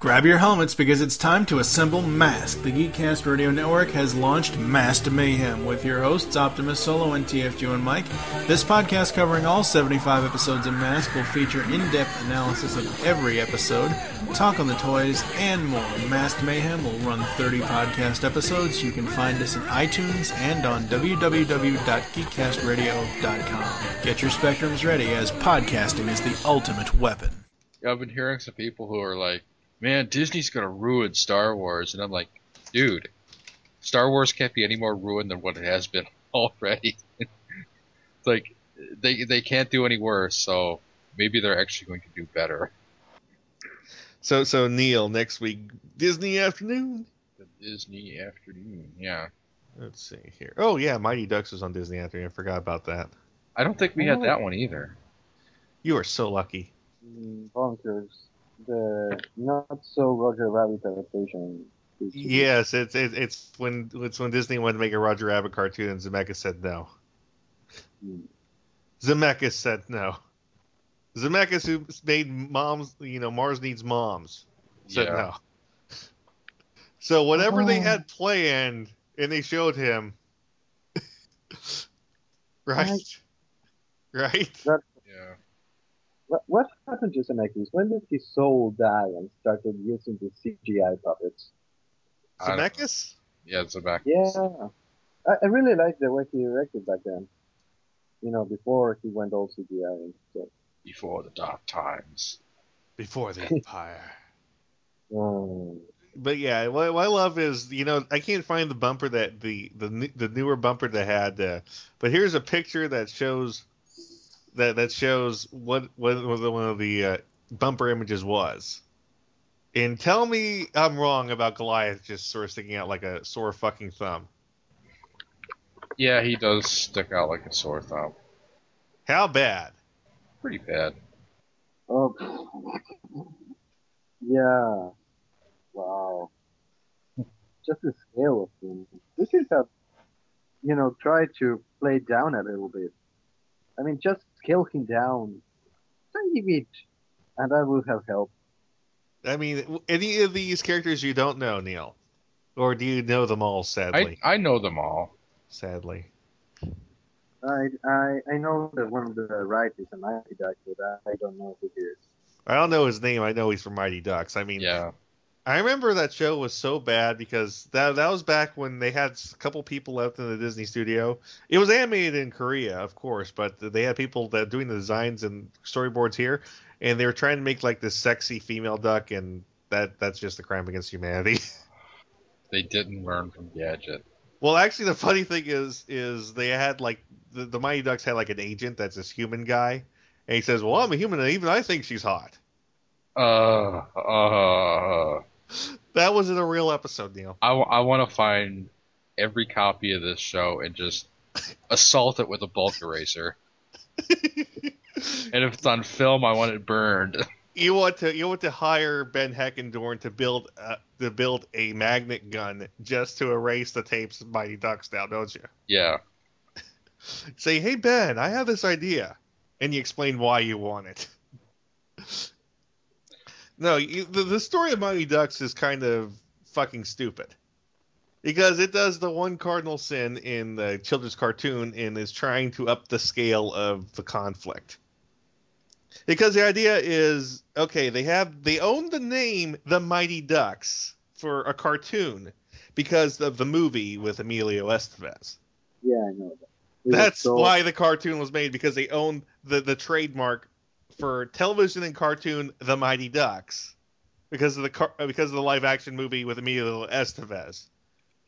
Grab your helmets because it's time to assemble Mask. The Geekcast Radio Network has launched Masked Mayhem with your hosts Optimus Solo and TFG and Mike. This podcast covering all 75 episodes of Mask will feature in-depth analysis of every episode, talk on the toys, and more. Masked Mayhem will run 30 podcast episodes. You can find us in iTunes and on www.geekcastradio.com. Get your spectrums ready as podcasting is the ultimate weapon. I've been hearing some people who are like, "Man, Disney's gonna ruin Star Wars," and I'm like, "Dude, Star Wars can't be any more ruined than what it has been <laughs> already. <laughs> like they they can't do any worse, so maybe they're actually going to do better." So so Neil next week Disney afternoon. The Disney afternoon, yeah. Let's see here. Oh yeah, Mighty Ducks was on Disney afternoon. I forgot about that. I don't think we had that one either. You are so lucky. Mm, bonkers. The not so Roger Rabbit adaptation. Yes, it's it's it's when it's when Disney wanted to make a Roger Rabbit cartoon and Zemeckis said no. Hmm. Zemeckis said no. Zemeckis, who made moms, you know, Mars Needs Moms, said Yeah. no. So whatever they Oh. had planned, and they showed him, <laughs> right, right. Yeah. What, what happened to Zemeckis? When did his soul die and started using the CGI puppets? I. Zemeckis. Yeah, it's a back. Yeah, I, I really liked the way he directed back then. You know, before he went all CGI and stuff. Before the dark times. Before the <laughs> Empire. Um, But yeah, what, what I love is you know I can't find the bumper that the the the newer bumper that had. Uh, but here's a picture that shows that that shows what what one of the, one of the uh, bumper images was. And tell me I'm wrong about Goliath just sort of sticking out like a sore fucking thumb. Yeah, he does stick out like a sore thumb. How bad? Pretty bad. oh, yeah. Wow. Just the scale of things. We should have, you know, try to play down a little bit. I mean, just scale him down, tiny bit, and I will have help. I mean, any of these characters you don't know, Neil, or do you know them all? Sadly, I I know them all. sadly. I, I I know that one of the writers is a Mighty Duck, but I, I don't know who he is. I don't know his name. I know he's from Mighty Ducks. I mean, Yeah. I remember that show was so bad because that that was back when they had a couple people left in the Disney studio. It was animated in Korea, of course, but they had people that doing the designs and storyboards here, and they were trying to make like this sexy female duck, and that that's just a crime against humanity. <laughs> They didn't learn from Gadget. well, actually, the funny thing is, is they had like the, the Mighty Ducks had like an agent that's this human guy, and he says, "Well, I'm a human, and even I think she's hot." Uh, uh, That was in a real episode, Neil. I, I want to find every copy of this show and just assault it with a bulk eraser. <laughs> and if it's on film, I want it burned. You want to you want to hire Ben Heckendorn to build uh, to build a magnet gun just to erase the tapes of Mighty Ducks now, don't you? Yeah. Say, hey Ben, I have this idea, and you explain why you want it. No, you, the the story of Mighty Ducks is kind of fucking stupid because it does the one cardinal sin in the children's cartoon and is trying to up the scale of the conflict. Because the idea is okay, they have they own the name the Mighty Ducks for a cartoon because of the movie with Emilio Estevez. Yeah, I know that. That's so- why the cartoon was made because they own the the trademark for television and cartoon The Mighty Ducks because of the car, because of the live action movie with Emilio Estevez.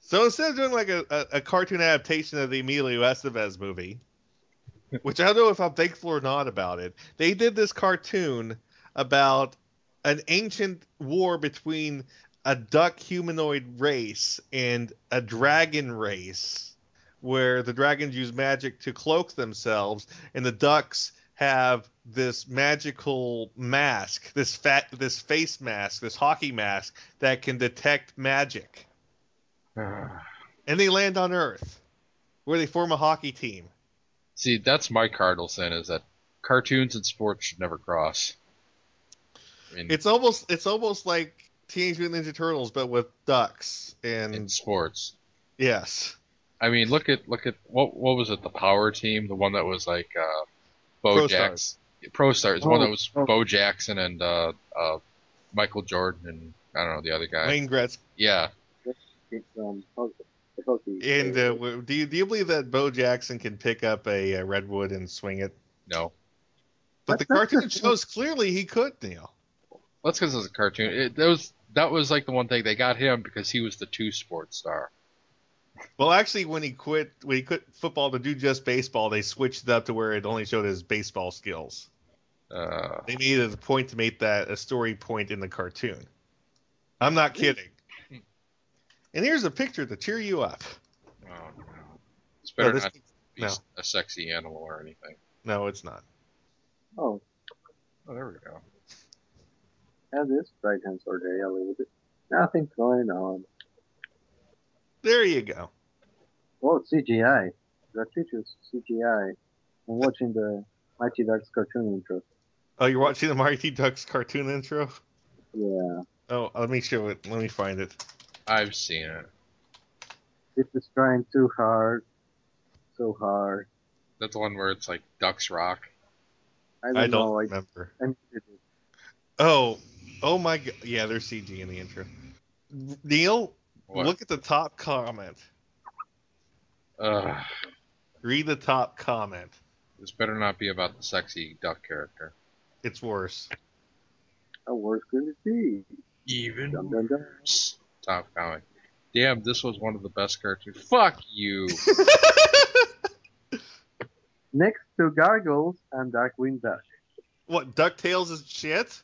So instead of doing like a, a, a cartoon adaptation of the Emilio Estevez movie, which I don't know if I'm thankful or not about it, they did this cartoon about an ancient war between a duck humanoid race and a dragon race where the dragons use magic to cloak themselves and the ducks have this magical mask, this fat this face mask, this hockey mask that can detect magic. <sighs> And they land on Earth where they form a hockey team. See, that's my cardinal sin is that cartoons and sports should never cross. I mean, It's almost it's almost like Teenage Mutant Ninja Turtles but with ducks and in sports. yes. I mean, look at look at what what was it? The Power Team, the one that was like uh, Bo Stars. Jackson, Pro Stars, the one that Oh, was oh. Bo Jackson and uh, uh, Michael Jordan and I don't know the other guy. Wayne Gretzky. Yeah, um, hockey. hockey. And uh, do you do you believe that Bo Jackson can pick up a, uh redwood and swing it? no, But the That's not cartoon just- shows clearly he could, Neil. that's because it's a cartoon. It, that was that was like the one thing they got him because he was the two sports star. Well, actually, when he quit when he quit football to do just baseball, they switched it up to where it only showed his baseball skills. Uh, They made it a point to make that a story point in the cartoon. I'm not kidding. And here's a picture to cheer you up. oh, no. It's better No, this- not to be no. a sexy animal or anything. No, it's not. Oh, Oh, there we go. and this right hand side area a little bit. Nothing going on. There you go. Oh, CGI. Gratuitous CGI. I'm watching the Mighty Ducks cartoon intro. Oh, you're watching the Mighty Ducks cartoon intro? Yeah. Oh, let me show it. Let me find it. I've seen it. This is trying too hard. So hard. That's the one where it's like Ducks Rock. I don't, I don't know. Remember. I muted it. Oh, oh my god. Yeah, there's CG in the intro. Neil, What? look at the top comment. Ugh. Read the top comment. This better not be about the sexy duck character. It's worse. How worse could it be? Even Dun, dun, dun. worse. Top comment. Damn, this was one of the best cartoons. Fuck you. <laughs> Next to Gargoyles and Darkwing Duck. What, DuckTales is shit?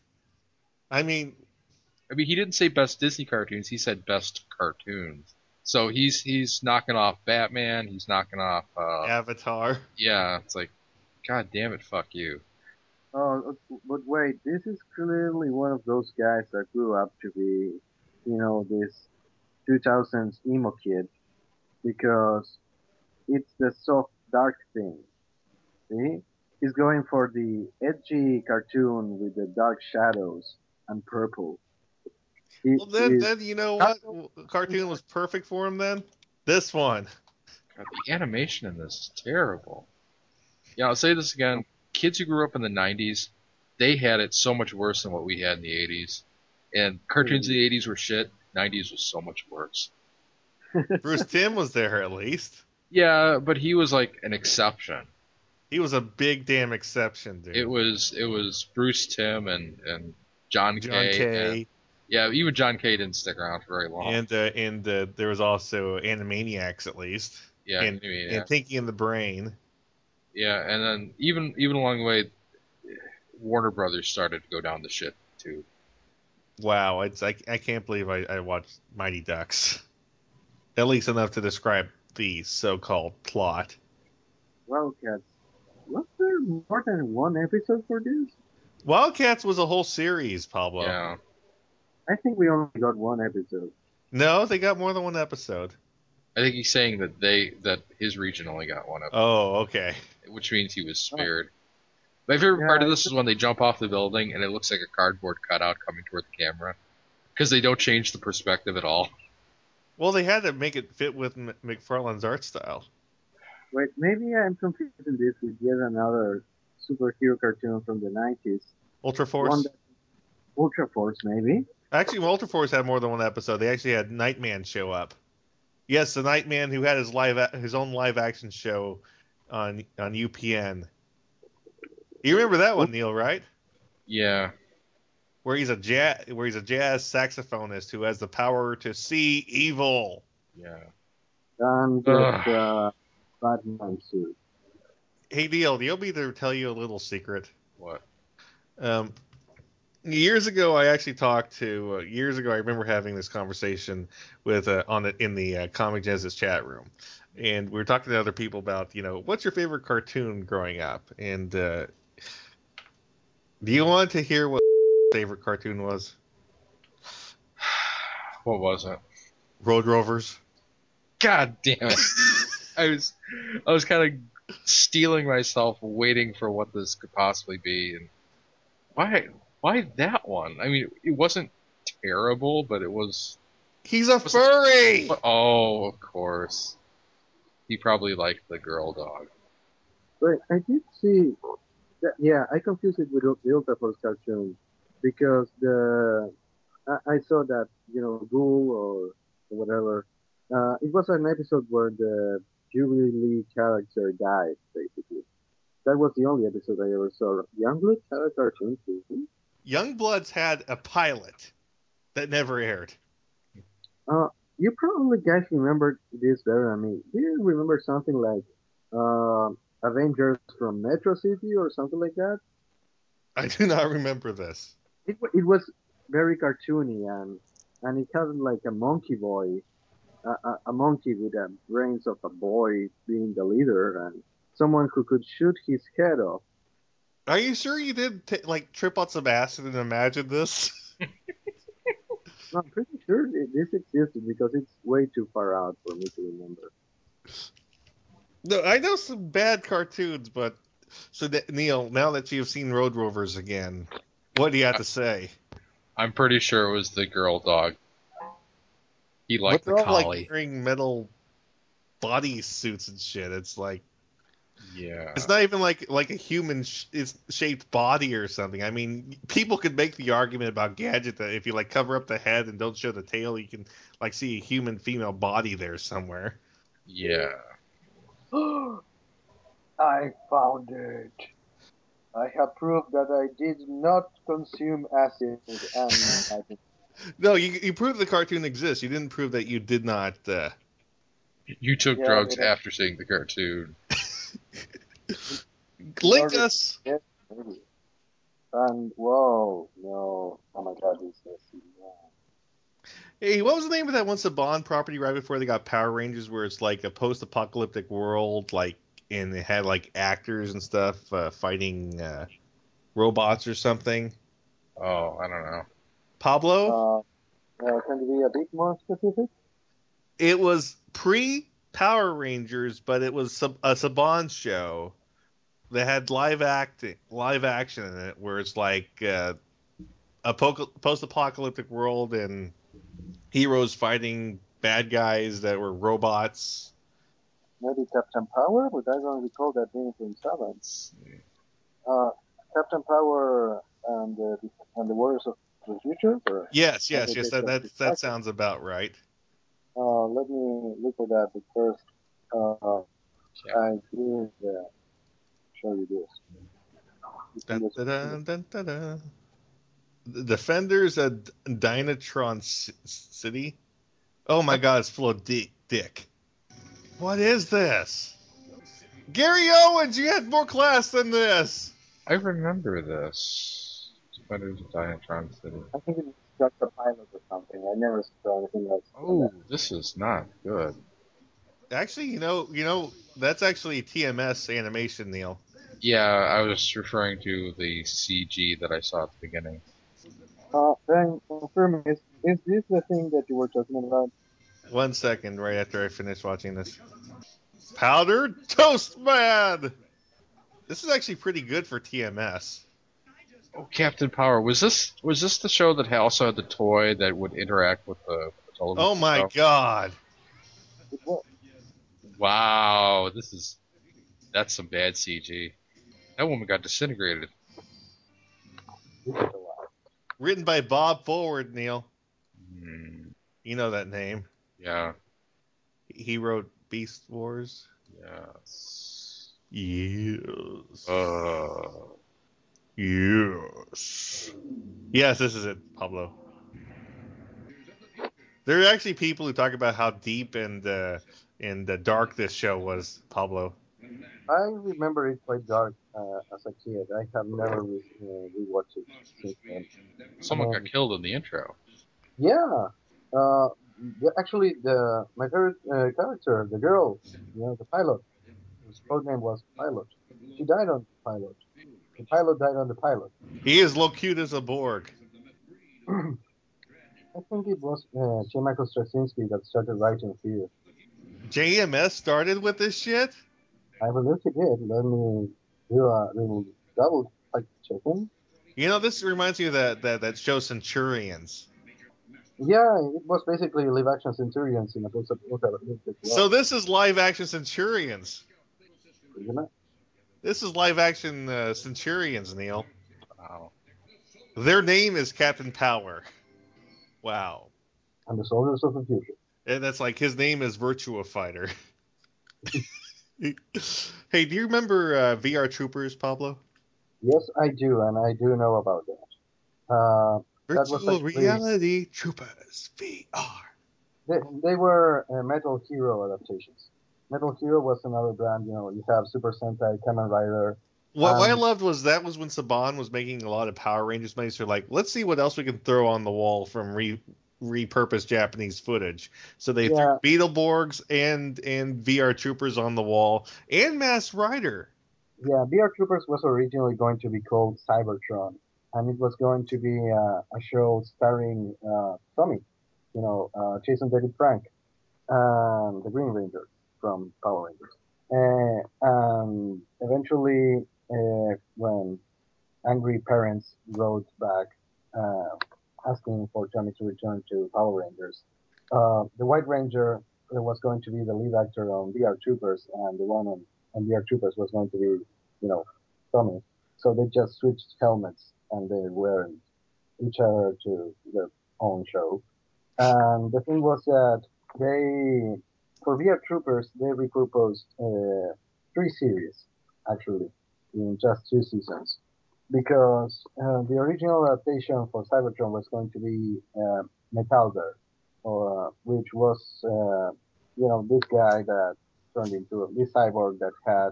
I mean, I mean, he didn't say best Disney cartoons. He said best cartoons. So he's he's knocking off Batman. He's knocking off. Uh, Avatar. yeah, it's like, god damn it, fuck you. Oh, but wait, this is clearly one of those guys that grew up to be, you know, this 2000s emo kid because it's the soft dark thing. See? He's going for the edgy cartoon with the dark shadows and purple. He Well, then, then you know what? The cartoon was perfect for him then? This one. God, the animation in this is terrible. Yeah, I'll say this again. Kids who grew up in the 90s, they had it so much worse than what we had in the 80s. And cartoons in the '80s were shit. '90s was so much worse. <laughs> Bruce Timm was there at least. Yeah, but he was like an exception. He was a big damn exception, dude. It was it was Bruce Timm and and John, John Kay. Kay. And- yeah, even John Kay didn't stick around for very long. And uh, and uh, there was also Animaniacs at least. Yeah, and, Animaniacs. and Pinky and the Brain. yeah, and then even even along the way, Warner Brothers started to go down the shit too. Wow, it's I, I can't believe I, I watched Mighty Ducks. At least enough to describe the so-called plot. Wildcats. Was there more than one episode for this? Wildcats was a whole series, Pablo. Yeah. I think we only got one episode. No, they got more than one episode. I think he's saying that they that his region only got one episode, Oh, okay. which means he was spared. My favorite part of this is when they jump off the building and it looks like a cardboard cutout coming toward the camera because they don't change the perspective at all. Well, they had to make it fit with M- McFarlane's art style. Wait, maybe I'm confusing this with yet another superhero cartoon from the 90s. Ultra Force. One that, Ultra Force, maybe. Actually, Ultra Force had more than one episode. They actually had Nightman show up. Yes, the Nightman who had his live his own live action show on on UPN. You remember that one, Neil, right? Yeah. Where he's a jazz where he's a jazz saxophonist who has the power to see evil. Yeah. And uh, Batman suit. Hey Neil, Neil be there to tell you a little secret. What? Um, years ago, I actually talked to. Uh, years ago, I remember having this conversation with uh, on the, in the uh, Comic Genesis chat room, and we were talking to other people about, you know, what's your favorite cartoon growing up? And uh, do you want to hear what favorite cartoon was? <sighs> What was it? Road Rovers. God damn it! <laughs> I was I was kind of steeling myself, waiting for what this could possibly be, and why why that one? I mean, it wasn't terrible, but it was. He's a furry. Oh, of course. He probably liked the girl dog. Wait, I did see. That, yeah, I confused it with the Ultra Force cartoon because the I, I saw that you know Ghoul or whatever. Uh, it was an episode where the Jubilee character died, basically. That was the only episode I ever saw. Youngblood had a cartoon too. Youngbloods had a pilot that never aired. Uh, you probably guys remember this better than me. Do you remember something like uh, Avengers from Metro City or something like that? I do not remember this. It, it was very cartoony and and it had like a monkey boy, a, a, a monkey with the brains of a boy being the leader and someone who could shoot his head off. Are you sure you did t- like trip on some acid and imagine this? <laughs> I'm pretty sure that this existed because it's way too far out for me to remember. No, I know some bad cartoons, but so that, Neil, now that you've seen Road Rovers again, what do you have to say? I'm pretty sure it was the girl dog. He But liked they're the all like wearing metal body suits and shit. It's like yeah. it's not even like like a human sh- it's shaped body or something. I mean, people could make the argument about Gadget that if you like cover up the head and don't show the tail, you can like see a human female body there somewhere. Yeah. <gasps> I found it. I have proof that I did not consume acid and <laughs> No, you you proved the cartoon exists. You didn't prove that you did not. Uh, You took Yeah, drugs after seeing the cartoon. Link us. And whoa, no! Oh my God, this is Hey, what was the name of that one Bond property right before they got Power Rangers, where it's like a post-apocalyptic world, like, and they had like actors and stuff uh, fighting uh, robots or something? Oh, I don't know. Pablo, Uh, uh, can you be a bit more specific? it was pre Power Rangers, but it was sub- a Saban show that had live acting, live action in it, where it's like uh, a po- post-apocalyptic world and heroes fighting bad guys that were robots. Maybe Captain Power, but I don't recall that being from Seven. Uh, Captain Power and the and the Warriors of the Future? Or Yes, yes, yes. That that that sounds about right. Uh, let me look for that. But first, uh, I did uh, show you this. Dun, dun, dun, dun, dun, dun. The Defenders at Dynatron C- City. Oh my God, it's full of dick. Dick. What is this? Gary Owens, you had more class than this. I remember this. Defenders of Dynatron City. I think it's just a pilot or something. I never saw anything else. Oh, this is not good. Actually, you know, you know, that's actually TMS animation, Neil. Yeah, I was referring to the CG that I saw at the beginning. Uh, then confirm is is this the thing that you were talking about? One second, right after I finish watching this. Powdered Toast Man. This is actually pretty good for TMS. Oh, Captain Power. Was this was this the show that also had the toy that would interact with the, the television? Oh my stuff? God. Wow, this is that's some bad CG. That woman got disintegrated. Written by Bob Forward, Neil. Hmm, You know that name. yeah. He wrote Beast Wars. Yes. Yes. Uh, Yes. Yes, this is it, Pablo. There are actually people who talk about how deep and uh, and uh, dark this show was, Pablo. I remember it quite dark uh, as a kid. I have never re- uh, rewatched it since then. someone Um, got killed in the intro. Yeah. Uh, the, actually, the my favorite uh, character, the girl, you know, the pilot, whose code name was Pilot. She died on pilot. The pilot died on the pilot. He is low cute as a Borg. I think it was uh, J. Michael Straczynski that started writing here. JMS started with this shit? I believe he did. Let me do a little double like checking. You know, this reminds me of that, that, that show Centurions. Yeah, it was basically live action Centurions in a post apocalyptic. So this is live action Centurions. Isn't it? This is live action uh, Centurions, Neil. Wow. Their name is Captain Power. Wow. And the soldiers of the future. And that's like his name is Virtua Fighter. <laughs> hey, do you remember uh, VR Troopers, Pablo? Yes, I do, and I do know about that. Uh, that was Virtual actually- Reality Troopers VR. They, they were uh, Metal Hero adaptations. Metal Hero was another brand. You know, you have Super Sentai, Kamen Rider. What, what I Um, loved was that was when Saban was making a lot of Power Rangers money. So like, let's see what else we can throw on the wall from re repurposed Japanese footage. So they Yeah. threw Beetleborgs and and VR Troopers on the wall and Mass Rider. Yeah, VR Troopers was originally going to be called Cybertron, and it was going to be uh, a show starring uh, Tommy, you know, uh, Jason David Frank, and the Green Ranger from Power Rangers. Uh, and eventually, uh, when angry parents wrote back uh, asking for Tommy to return to Power Rangers, uh, the White Ranger uh, was going to be the lead actor on VR Troopers, and the one on, on VR Troopers was going to be, you know, Tommy. So they just switched helmets and they were each other to their own show. And the thing was that they, for VR Troopers, they repurposed uh, three series, actually, in just two seasons. Because uh, the original adaptation for Cybertron was going to be uh, Metalder, or, uh, which was, uh, you know, this guy that turned into this cyborg that had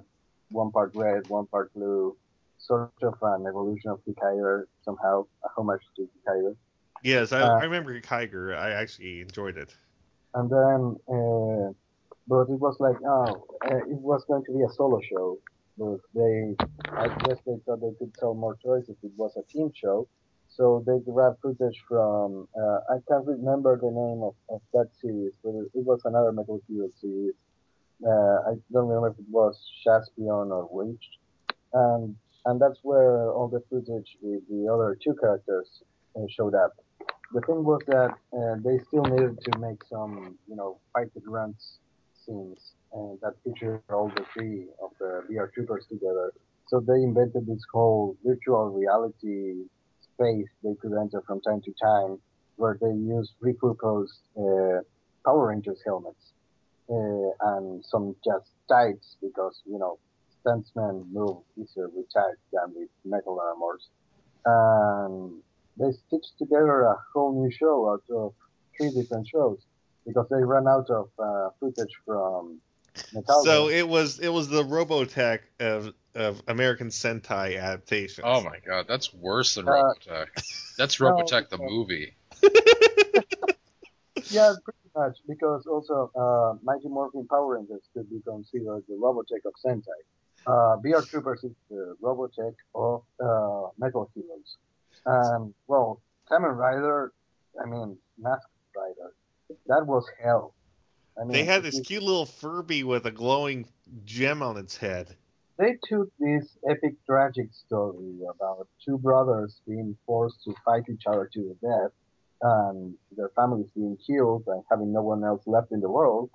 one part red, one part blue, sort of an evolution of Kikaider somehow, a homage to Kikaider. Yes, I, Uh, I remember Kiger. I actually enjoyed it. And then, uh, but it was like, oh, uh, it was going to be a solo show. But they, I guess they thought they could sell more toys if it was a team show. So they grabbed footage from, uh, I can't remember the name of, of that series, but it, was another Metal Hero series. Uh, I don't remember if it was Shaspion or Reached. And, and that's where all the footage with the other two characters uh, showed up the thing was that uh, they still needed to make some, you know, fight the grunts scenes and that featured all the three of the VR troopers together. So they invented this whole virtual reality space they could enter from time to time, where they used repurposed uh, Power Rangers helmets uh, and some just tights because you know stuntsmen move easier with tights than with metal armors. And they stitched together a whole new show out of three different shows because they ran out of uh, footage from Metallica. So it was it was the Robotech of of American Sentai adaptations. Oh my god, that's worse than Uh, Robotech. That's no, Robotech the uh, movie. <laughs> yeah, pretty much because also uh, Mighty Morphin Power Rangers could be considered the Robotech of Sentai. Uh, VR Troopers is the Robotech of uh, Metal Heroes. And well, Kamen Rider, I mean Mask Rider, that was hell. I mean, They had this cute little Furby with a glowing gem on its head. they took this epic tragic story about two brothers being forced to fight each other to the death and their families being killed and having no one else left in the world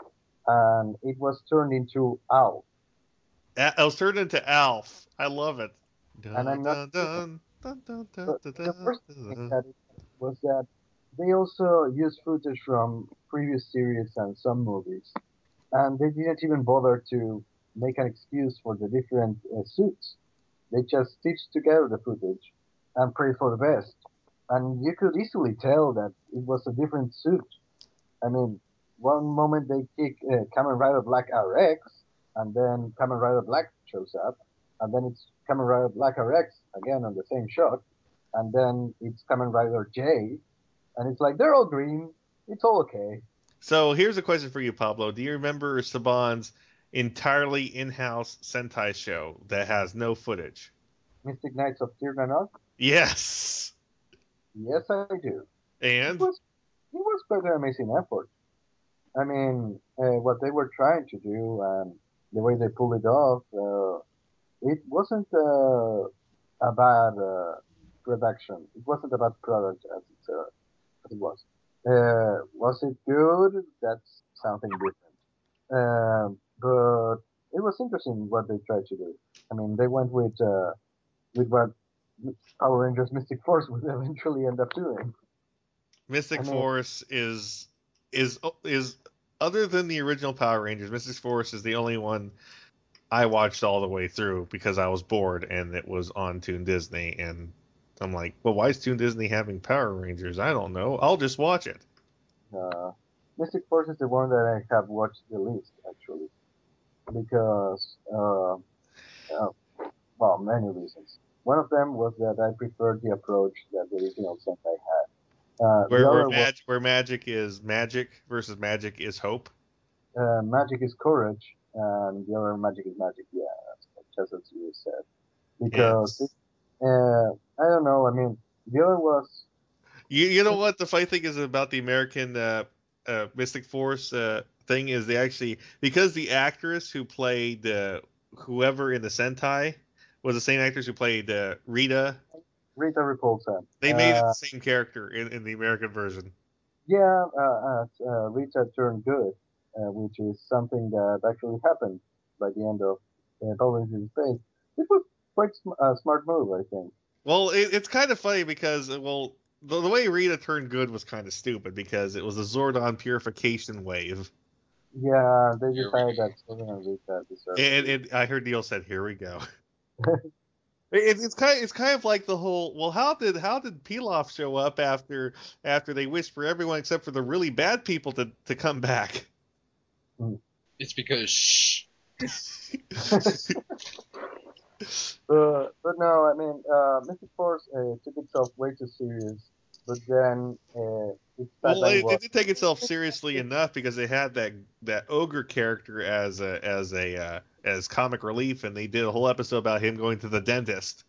and it was turned into Alf. A- I was turned into Alf. I love it. And I'm not- Dun, dun, dun, dun, But the first thing that was that they also used footage from previous series and some movies, and they didn't even bother to make an excuse for the different uh, suits. They just stitched together the footage and prayed for the best. And you could easily tell that it was a different suit. I mean, one moment they kick uh, Kamen Rider Black RX, and then Kamen Rider Black shows up, and then it's Kamen Rider Black RX again on the same shot, and then it's Kamen Rider J, and it's like they're all green, it's all okay. So here's a question for you, Pablo. Do you remember Saban's entirely in-house Sentai show that has no footage? Mystic Knights of Tir Na Nog? Yes. Yes, I do. And It was, it was quite an amazing effort. I mean, uh, what they were trying to do and the way they pulled it off, uh, it wasn't uh, a bad uh, production. It wasn't a bad product as it, uh, as it was. Uh, was it good? That's something different. Um, but it was interesting what they tried to do. I mean, they went with uh, with what Power Rangers Mystic Force <laughs> would eventually end up doing. Mystic I mean- Force is is is other than the original Power Rangers, Mystic Force is the only one I watched all the way through because I was bored and it was on Toon Disney and I'm like, well, why is Toon Disney having Power Rangers? I don't know. I'll just watch it. Uh, Mystic Force is the one that I have watched the least, actually, because uh, uh, well, many reasons. One of them was that I preferred the approach that the original Sentai had. Uh, Where where, other was, where magic is magic versus magic is hope. uh, magic is courage, and the other magic is magic. Yeah, just as you said. Because Yes. it, uh, I don't know. I mean, the other was You you know what the funny thing is about the American uh, uh, Mystic Force uh, thing is they actually because the actress who played uh, whoever in the Sentai was the same actress who played uh, Rita. Rita Repulsa. They made it the same character in, in the American version. Yeah, uh, uh, uh, Rita turned good, which is something that actually happened by the end of uh, Power Rangers in Space. It was quite sm- a smart move, I think. Well, it, it's kind of funny because well the, the way Rita turned good was kind of stupid because it was a Zordon purification wave. Yeah, they decided that Sylvan and Rita deserved And, and I heard Neil said, "Here we go." <laughs> It, it's kind of it's kind of like the whole well how did how did Pilaf show up after after they wished for everyone except for the really bad people to, to come back? It's because shh. <laughs> Uh, but no, I mean, uh, Mystic Force uh, took itself way too serious, but then uh, its Well, it, was it did take itself seriously enough because they had that that ogre character as a as a uh, as comic relief, and they did a whole episode about him going to the dentist.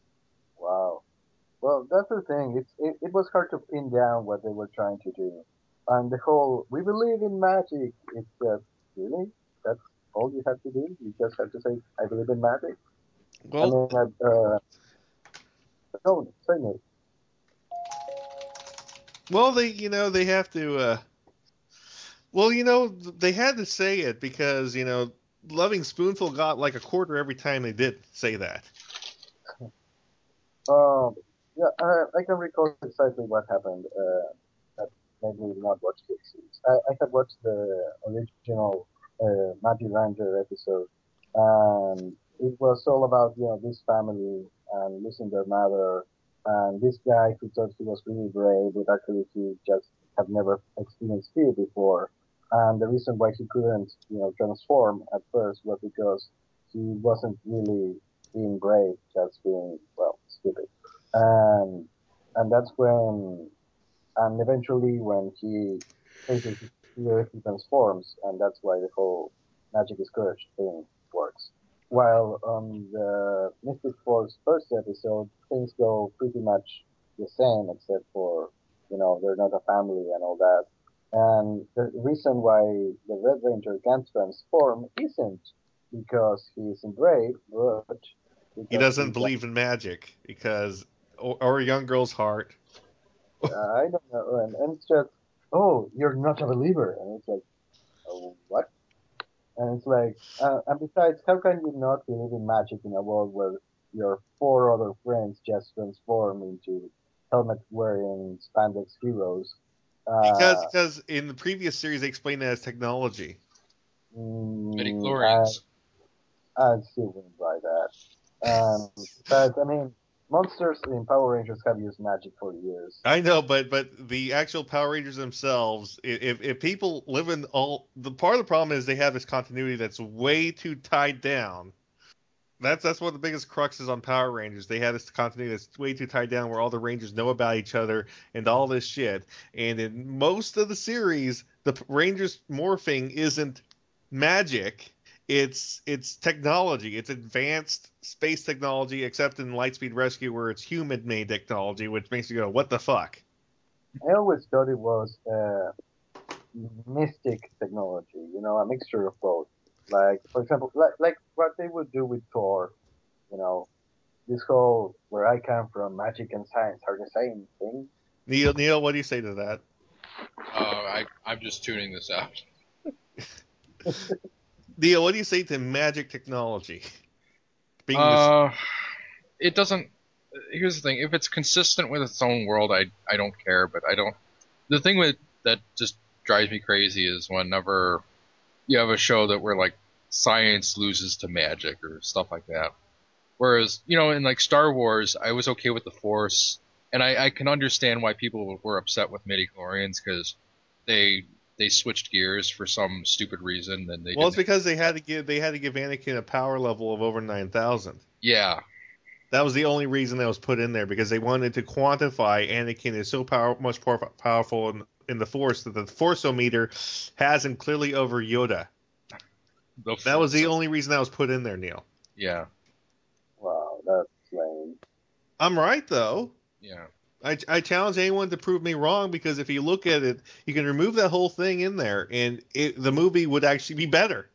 Wow. Well, that's the thing. It's it, it was hard to pin down what they were trying to do, and the whole "we believe in magic." It's just really that's all you have to do. You just have to say, "I believe in magic." Well, I mean, uh, no, say no. Well, they you know they have to. Uh, well, you know they had to say it because you know Lovin' Spoonful got like a quarter every time they did say that. Um, Yeah, uh, I can recall exactly what happened. Uh, made me not watch this series. I, I had watched the original uh, Magic Ranger episode, and it was all about you know this family and losing their mother, and this guy who thought he was really brave, but actually he just had never experienced fear before. And the reason why he couldn't, you know, transform at first was because he wasn't really being brave, just being well stupid. And and that's when, and eventually when he faces his he transforms, and that's why the whole magic is cursed thing works. While on the Mystic Force first episode, things go pretty much the same, except for you know they're not a family and all that. And the reason why the Red Ranger can't transform isn't because he isn't brave, but He doesn't believe in magic because, or, or a young girl's heart. Uh, I don't know, and, and it's just, oh, you're not a believer, and it's like, oh, what? And it's like, uh, and besides, how can you not believe in magic in a world where your four other friends just transform into helmet-wearing spandex heroes? Uh, Because because in the previous series they explained that as technology. Midi Mm. I, I still wouldn't buy that. Um, but I mean, monsters in Power Rangers have used magic for years. I know, but but the actual Power Rangers themselves, if if people live in all the part of the problem is they have this continuity that's way too tied down. That's that's one of the biggest cruxes on Power Rangers. They have this continuity that's way too tied down where all the Rangers know about each other and all this shit. And in most of the series, the Rangers morphing isn't magic. It's it's technology. It's advanced space technology, except in Lightspeed Rescue where it's human-made technology, which makes you go, "What the fuck?" I always thought it was uh, mystic technology, you know, a mixture of both. Like, for example, like, like what they would do with Thor, you know, this whole where I come from, magic and science are the same thing. Neil, Neil, what do you say to that? Uh, I I'm just tuning this out. <laughs> Neil, what do you say to magic technology? Being Uh, it doesn't. Here's the thing: if it's consistent with its own world, I I don't care. But I don't. The thing with that just drives me crazy is whenever you have a show that where like science loses to magic or stuff like that. Whereas you know in like Star Wars, I was okay with the Force, and I, I can understand why people were upset with midi chlorians because they they switched gears for some stupid reason and they well, it's didn't- because they had to give they had to give Anakin a power level of over nine thousand. yeah That was the only reason that was put in there because they wanted to quantify Anakin is so power, much more powerful in, in the Force that the Forceometer has him clearly over Yoda. The That was the only reason that was put in there, Neil. yeah Wow, that's lame. I'm right though. yeah. I, I challenge anyone to prove me wrong because if you look at it, you can remove that whole thing in there, and it, the movie would actually be better.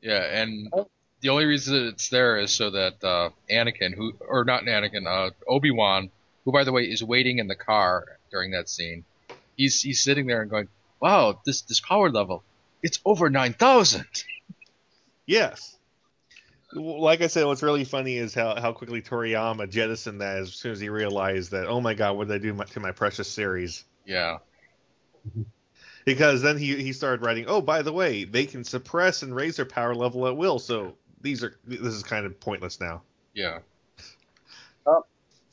Yeah, and the only reason it's there is so that uh, Anakin, who or not Anakin, uh, Obi Wan, who by the way is waiting in the car during that scene, he's he's sitting there and going, "Wow, this this power level, it's over nine thousand. Yes. Like I said, what's really funny is how, how quickly Toriyama jettisoned that as soon as he realized that, oh my god, what did I do my, to my precious series? Yeah, <laughs> Because then he, he started writing, oh, by the way, they can suppress and raise their power level at will, so these are this is kind of pointless now. yeah. Oh,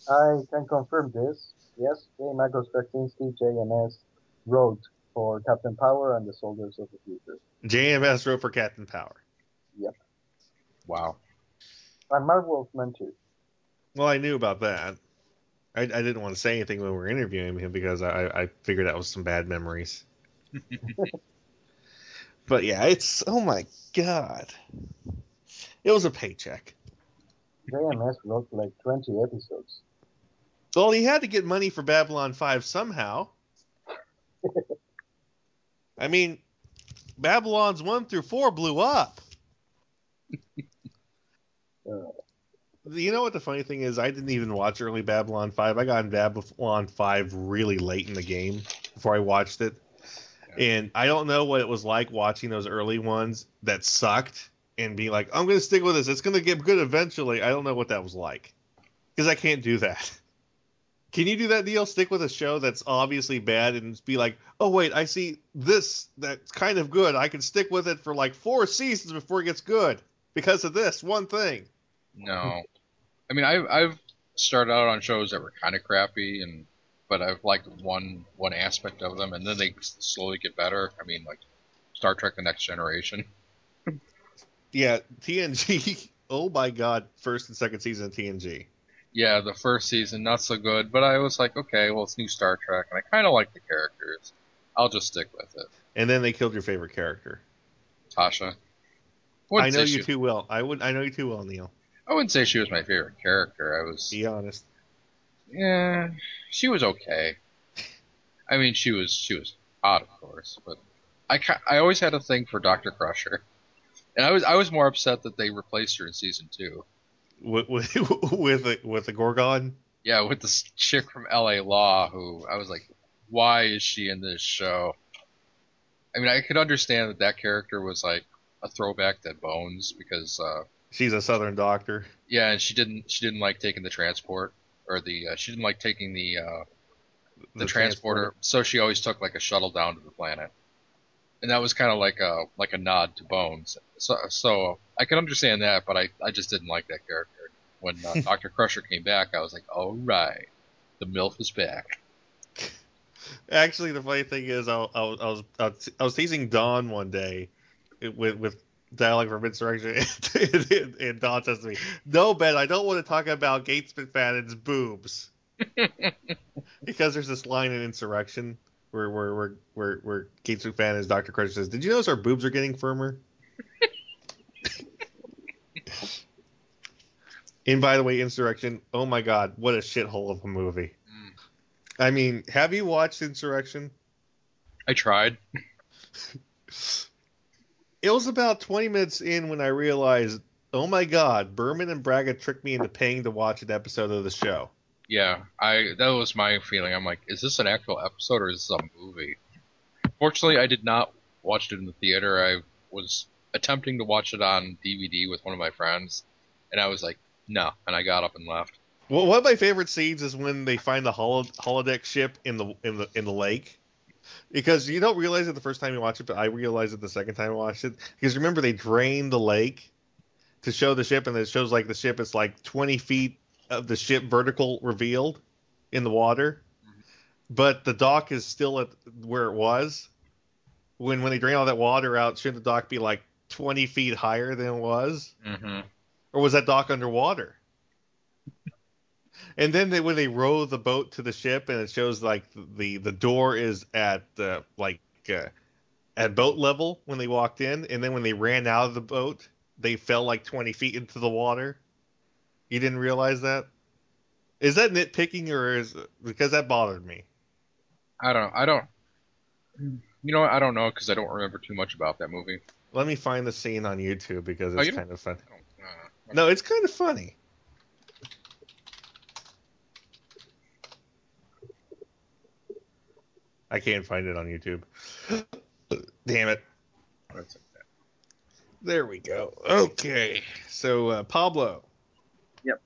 I can confirm this. Yes, J. Michael Straczynski, JMS, wrote for Captain Power and the Soldiers of the Future. JMS wrote for Captain Power. Yep. Wow. And Marv Wolfman too. Well, I knew about that. I, I didn't want to say anything when we were interviewing him because I, I figured that was some bad memories. <laughs> but yeah, it's oh my god, it was a paycheck. JMS wrote like 20 episodes. Well, he had to get money for Babylon 5 somehow. <laughs> I mean, Babylon's 1 through 4 blew up. <laughs> Uh, You know what the funny thing is? I didn't even watch early Babylon 5. I got in Babylon 5 really late in the game before I watched it. And I don't know what it was like watching those early ones that sucked and being like, I'm going to stick with this. It's going to get good eventually. I don't know what that was like. Because I can't do that. <laughs> Can you do that, deal? Stick with a show that's obviously bad and be like, oh wait, I see this that's kind of good. I can stick with it for like four seasons before it gets good because of this one thing. No, I mean I've I've started out on shows that were kind of crappy, and but I've liked one one aspect of them, and then they slowly get better. I mean like Star Trek: The Next Generation. Yeah, TNG. <laughs> Oh my god, first and second season of TNG. Yeah, the first season not so good, but I was like, okay, well it's new Star Trek, and I kind of like the characters. I'll just stick with it. And then they killed your favorite character. Tasha. I know say you too well. I would. I know you too well, Neil. I wouldn't say she was my favorite character. I was. Be honest. Yeah, she was okay. I mean, she was she was hot, of course, but I I always had a thing for Doctor Crusher, and I was I was more upset that they replaced her in season two. With with <laughs> with a, with a Gorgon. Yeah, with this chick from L.A. Law, who I was like, why is she in this show? I mean, I could understand that that character was like a throwback to Bones because, uh, She's a Southern doctor. yeah, and she didn't she didn't like taking the transport or the uh, she didn't like taking the uh, the, The transporter, transporter. so she always took like a shuttle down to the planet, and that was kind of like a like a nod to Bones. So so I can understand that, but I I just didn't like that character. When uh, <laughs> Doctor Crusher came back, I was like, all right, the MILF is back. Actually, the funny thing is, I, I, I was I was I was teasing Dawn one day with with dialogue from Insurrection, <laughs> and, and, and Dawn says to me, "No, Ben, I don't want to talk about Gates McFadden's boobs." <laughs> because there's this line in Insurrection where where where where, where Gates McFadden as Doctor Crusher says, "Did you notice our boobs are getting firmer?" <laughs> and by the way, Insurrection, oh my god, what a shithole of a movie. Mm. I mean, have you watched Insurrection? I tried. It was about 20 minutes in when I realized, oh my god, Berman and Braga tricked me into paying to watch an episode of the show. Yeah, I that was my feeling. I'm like, is this an actual episode or is this a movie? Fortunately, I did not watch it in the theater. I was attempting to watch it on DVD with one of my friends, and I was like, no, and I got up and left. Well, one of my favorite scenes is when they find the holo- holodeck ship in the in the in the lake. Because you don't realize it the first time you watch it, but I realized it the second time I watched it. Because remember, they drain the lake to show the ship, and it shows like the ship is like 20 feet of the ship vertical revealed in the water, but the dock is still at where it was. When when they drain all that water out, shouldn't the dock be like 20 feet higher than it was? Mm-hmm. or was that dock underwater? And then they, when they row the boat to the ship, and it shows like the the door is at uh, like uh, at boat level when they walked in, and then when they ran out of the boat, they fell like twenty feet into the water. You didn't realize that? Is that nitpicking, or is because that bothered me? I don't. I don't. You know? I don't know because I don't remember too much about that movie. Let me find the scene on YouTube because Oh, it's you kind of fun. Uh, No, it's kind of funny. I can't find it on YouTube. <gasps> Damn it. There we go. Okay. So, uh, Pablo. Yep.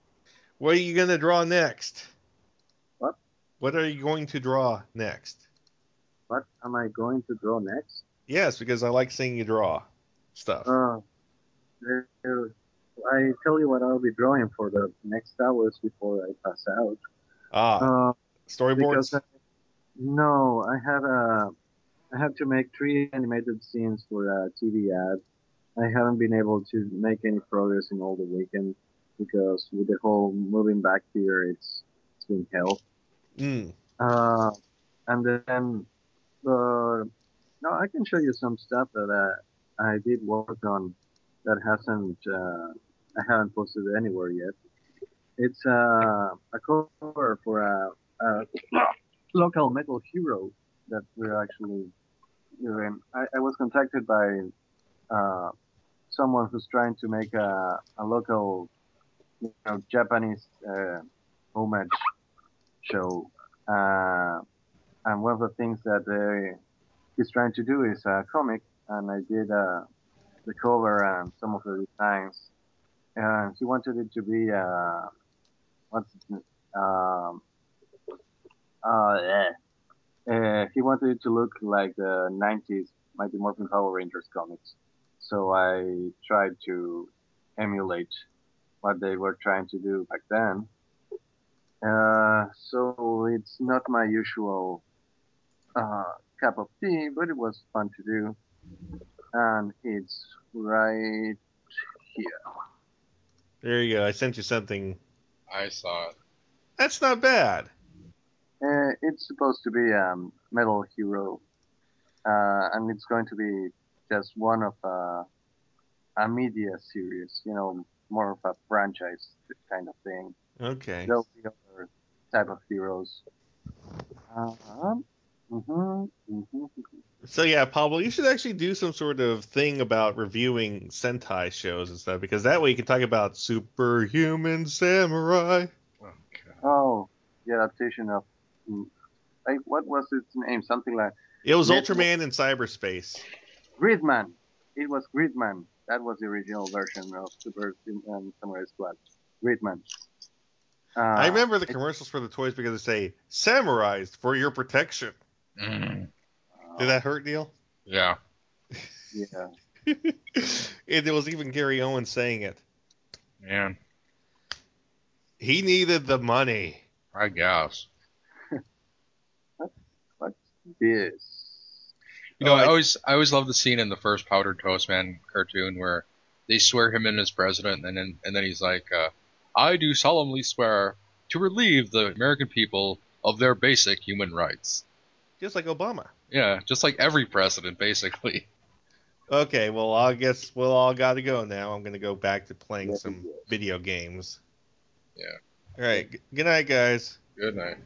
What are you going to draw next? What? What are you going to draw next? What am I going to draw next? Yes, because I like seeing you draw stuff. Uh, I tell you what I'll be drawing for the next hours before I pass out. ah, Uh, storyboards? I, no, I have a, I have to make three animated scenes for a TV ad. I haven't been able to make any progress in all the weekend because with the whole moving back here, it's it's been hell. Mm. Uh, and then, uh, no, I can show you some stuff that uh, I did work on that hasn't, uh, I haven't posted anywhere yet. It's uh, a cover for a, a local metal hero that we're actually doing. I, I was contacted by uh, someone who's trying to make a, a local, you know, Japanese uh, homage show. Uh, and one of the things that uh, he's trying to do is a comic, and I did uh, the cover and some of the designs. And he wanted it to be uh, what's it, Uh, yeah. Uh, he wanted it to look like the 90s Mighty Morphin Power Rangers comics. So I tried to emulate what they were trying to do back then. Uh, so it's not my usual uh, cup of tea, but it was fun to do. And it's right here. There you go. I sent you something. I saw it. That's not bad. Uh, it's supposed to be um, Metal Hero, uh, and it's going to be just one of uh, a media series, you know, more of a franchise kind of thing. Okay. There'll be other type of heroes. Uh-huh. hmm hmm So yeah, Pablo, you should actually do some sort of thing about reviewing Sentai shows and stuff because that way you can talk about Superhuman Samurai. Oh. Oh, the adaptation of. Like, what was its name? Something like. It was Net- Ultraman in cyberspace. Gridman. It was Gridman. That was the original version of Super um, Samurai Squad. Gridman. Uh, I remember the commercials for the toys because they say "Samurais for your protection." Mm. Did that hurt, Neil? Yeah. Yeah. <laughs> and there was even Gary Owens saying it. Man, He needed the money. I guess. What's this? You know, I always I always love the scene in the first Powdered Toast Man cartoon where they swear him in as president, and then and then he's like, uh, "I do solemnly swear to relieve the American people of their basic human rights." Just like Obama. Yeah, just like every president, basically. Okay, well, I guess we'll all got to go now. I'm going to go back to playing some video games. Yeah. All right. g- Good night, guys. Good night.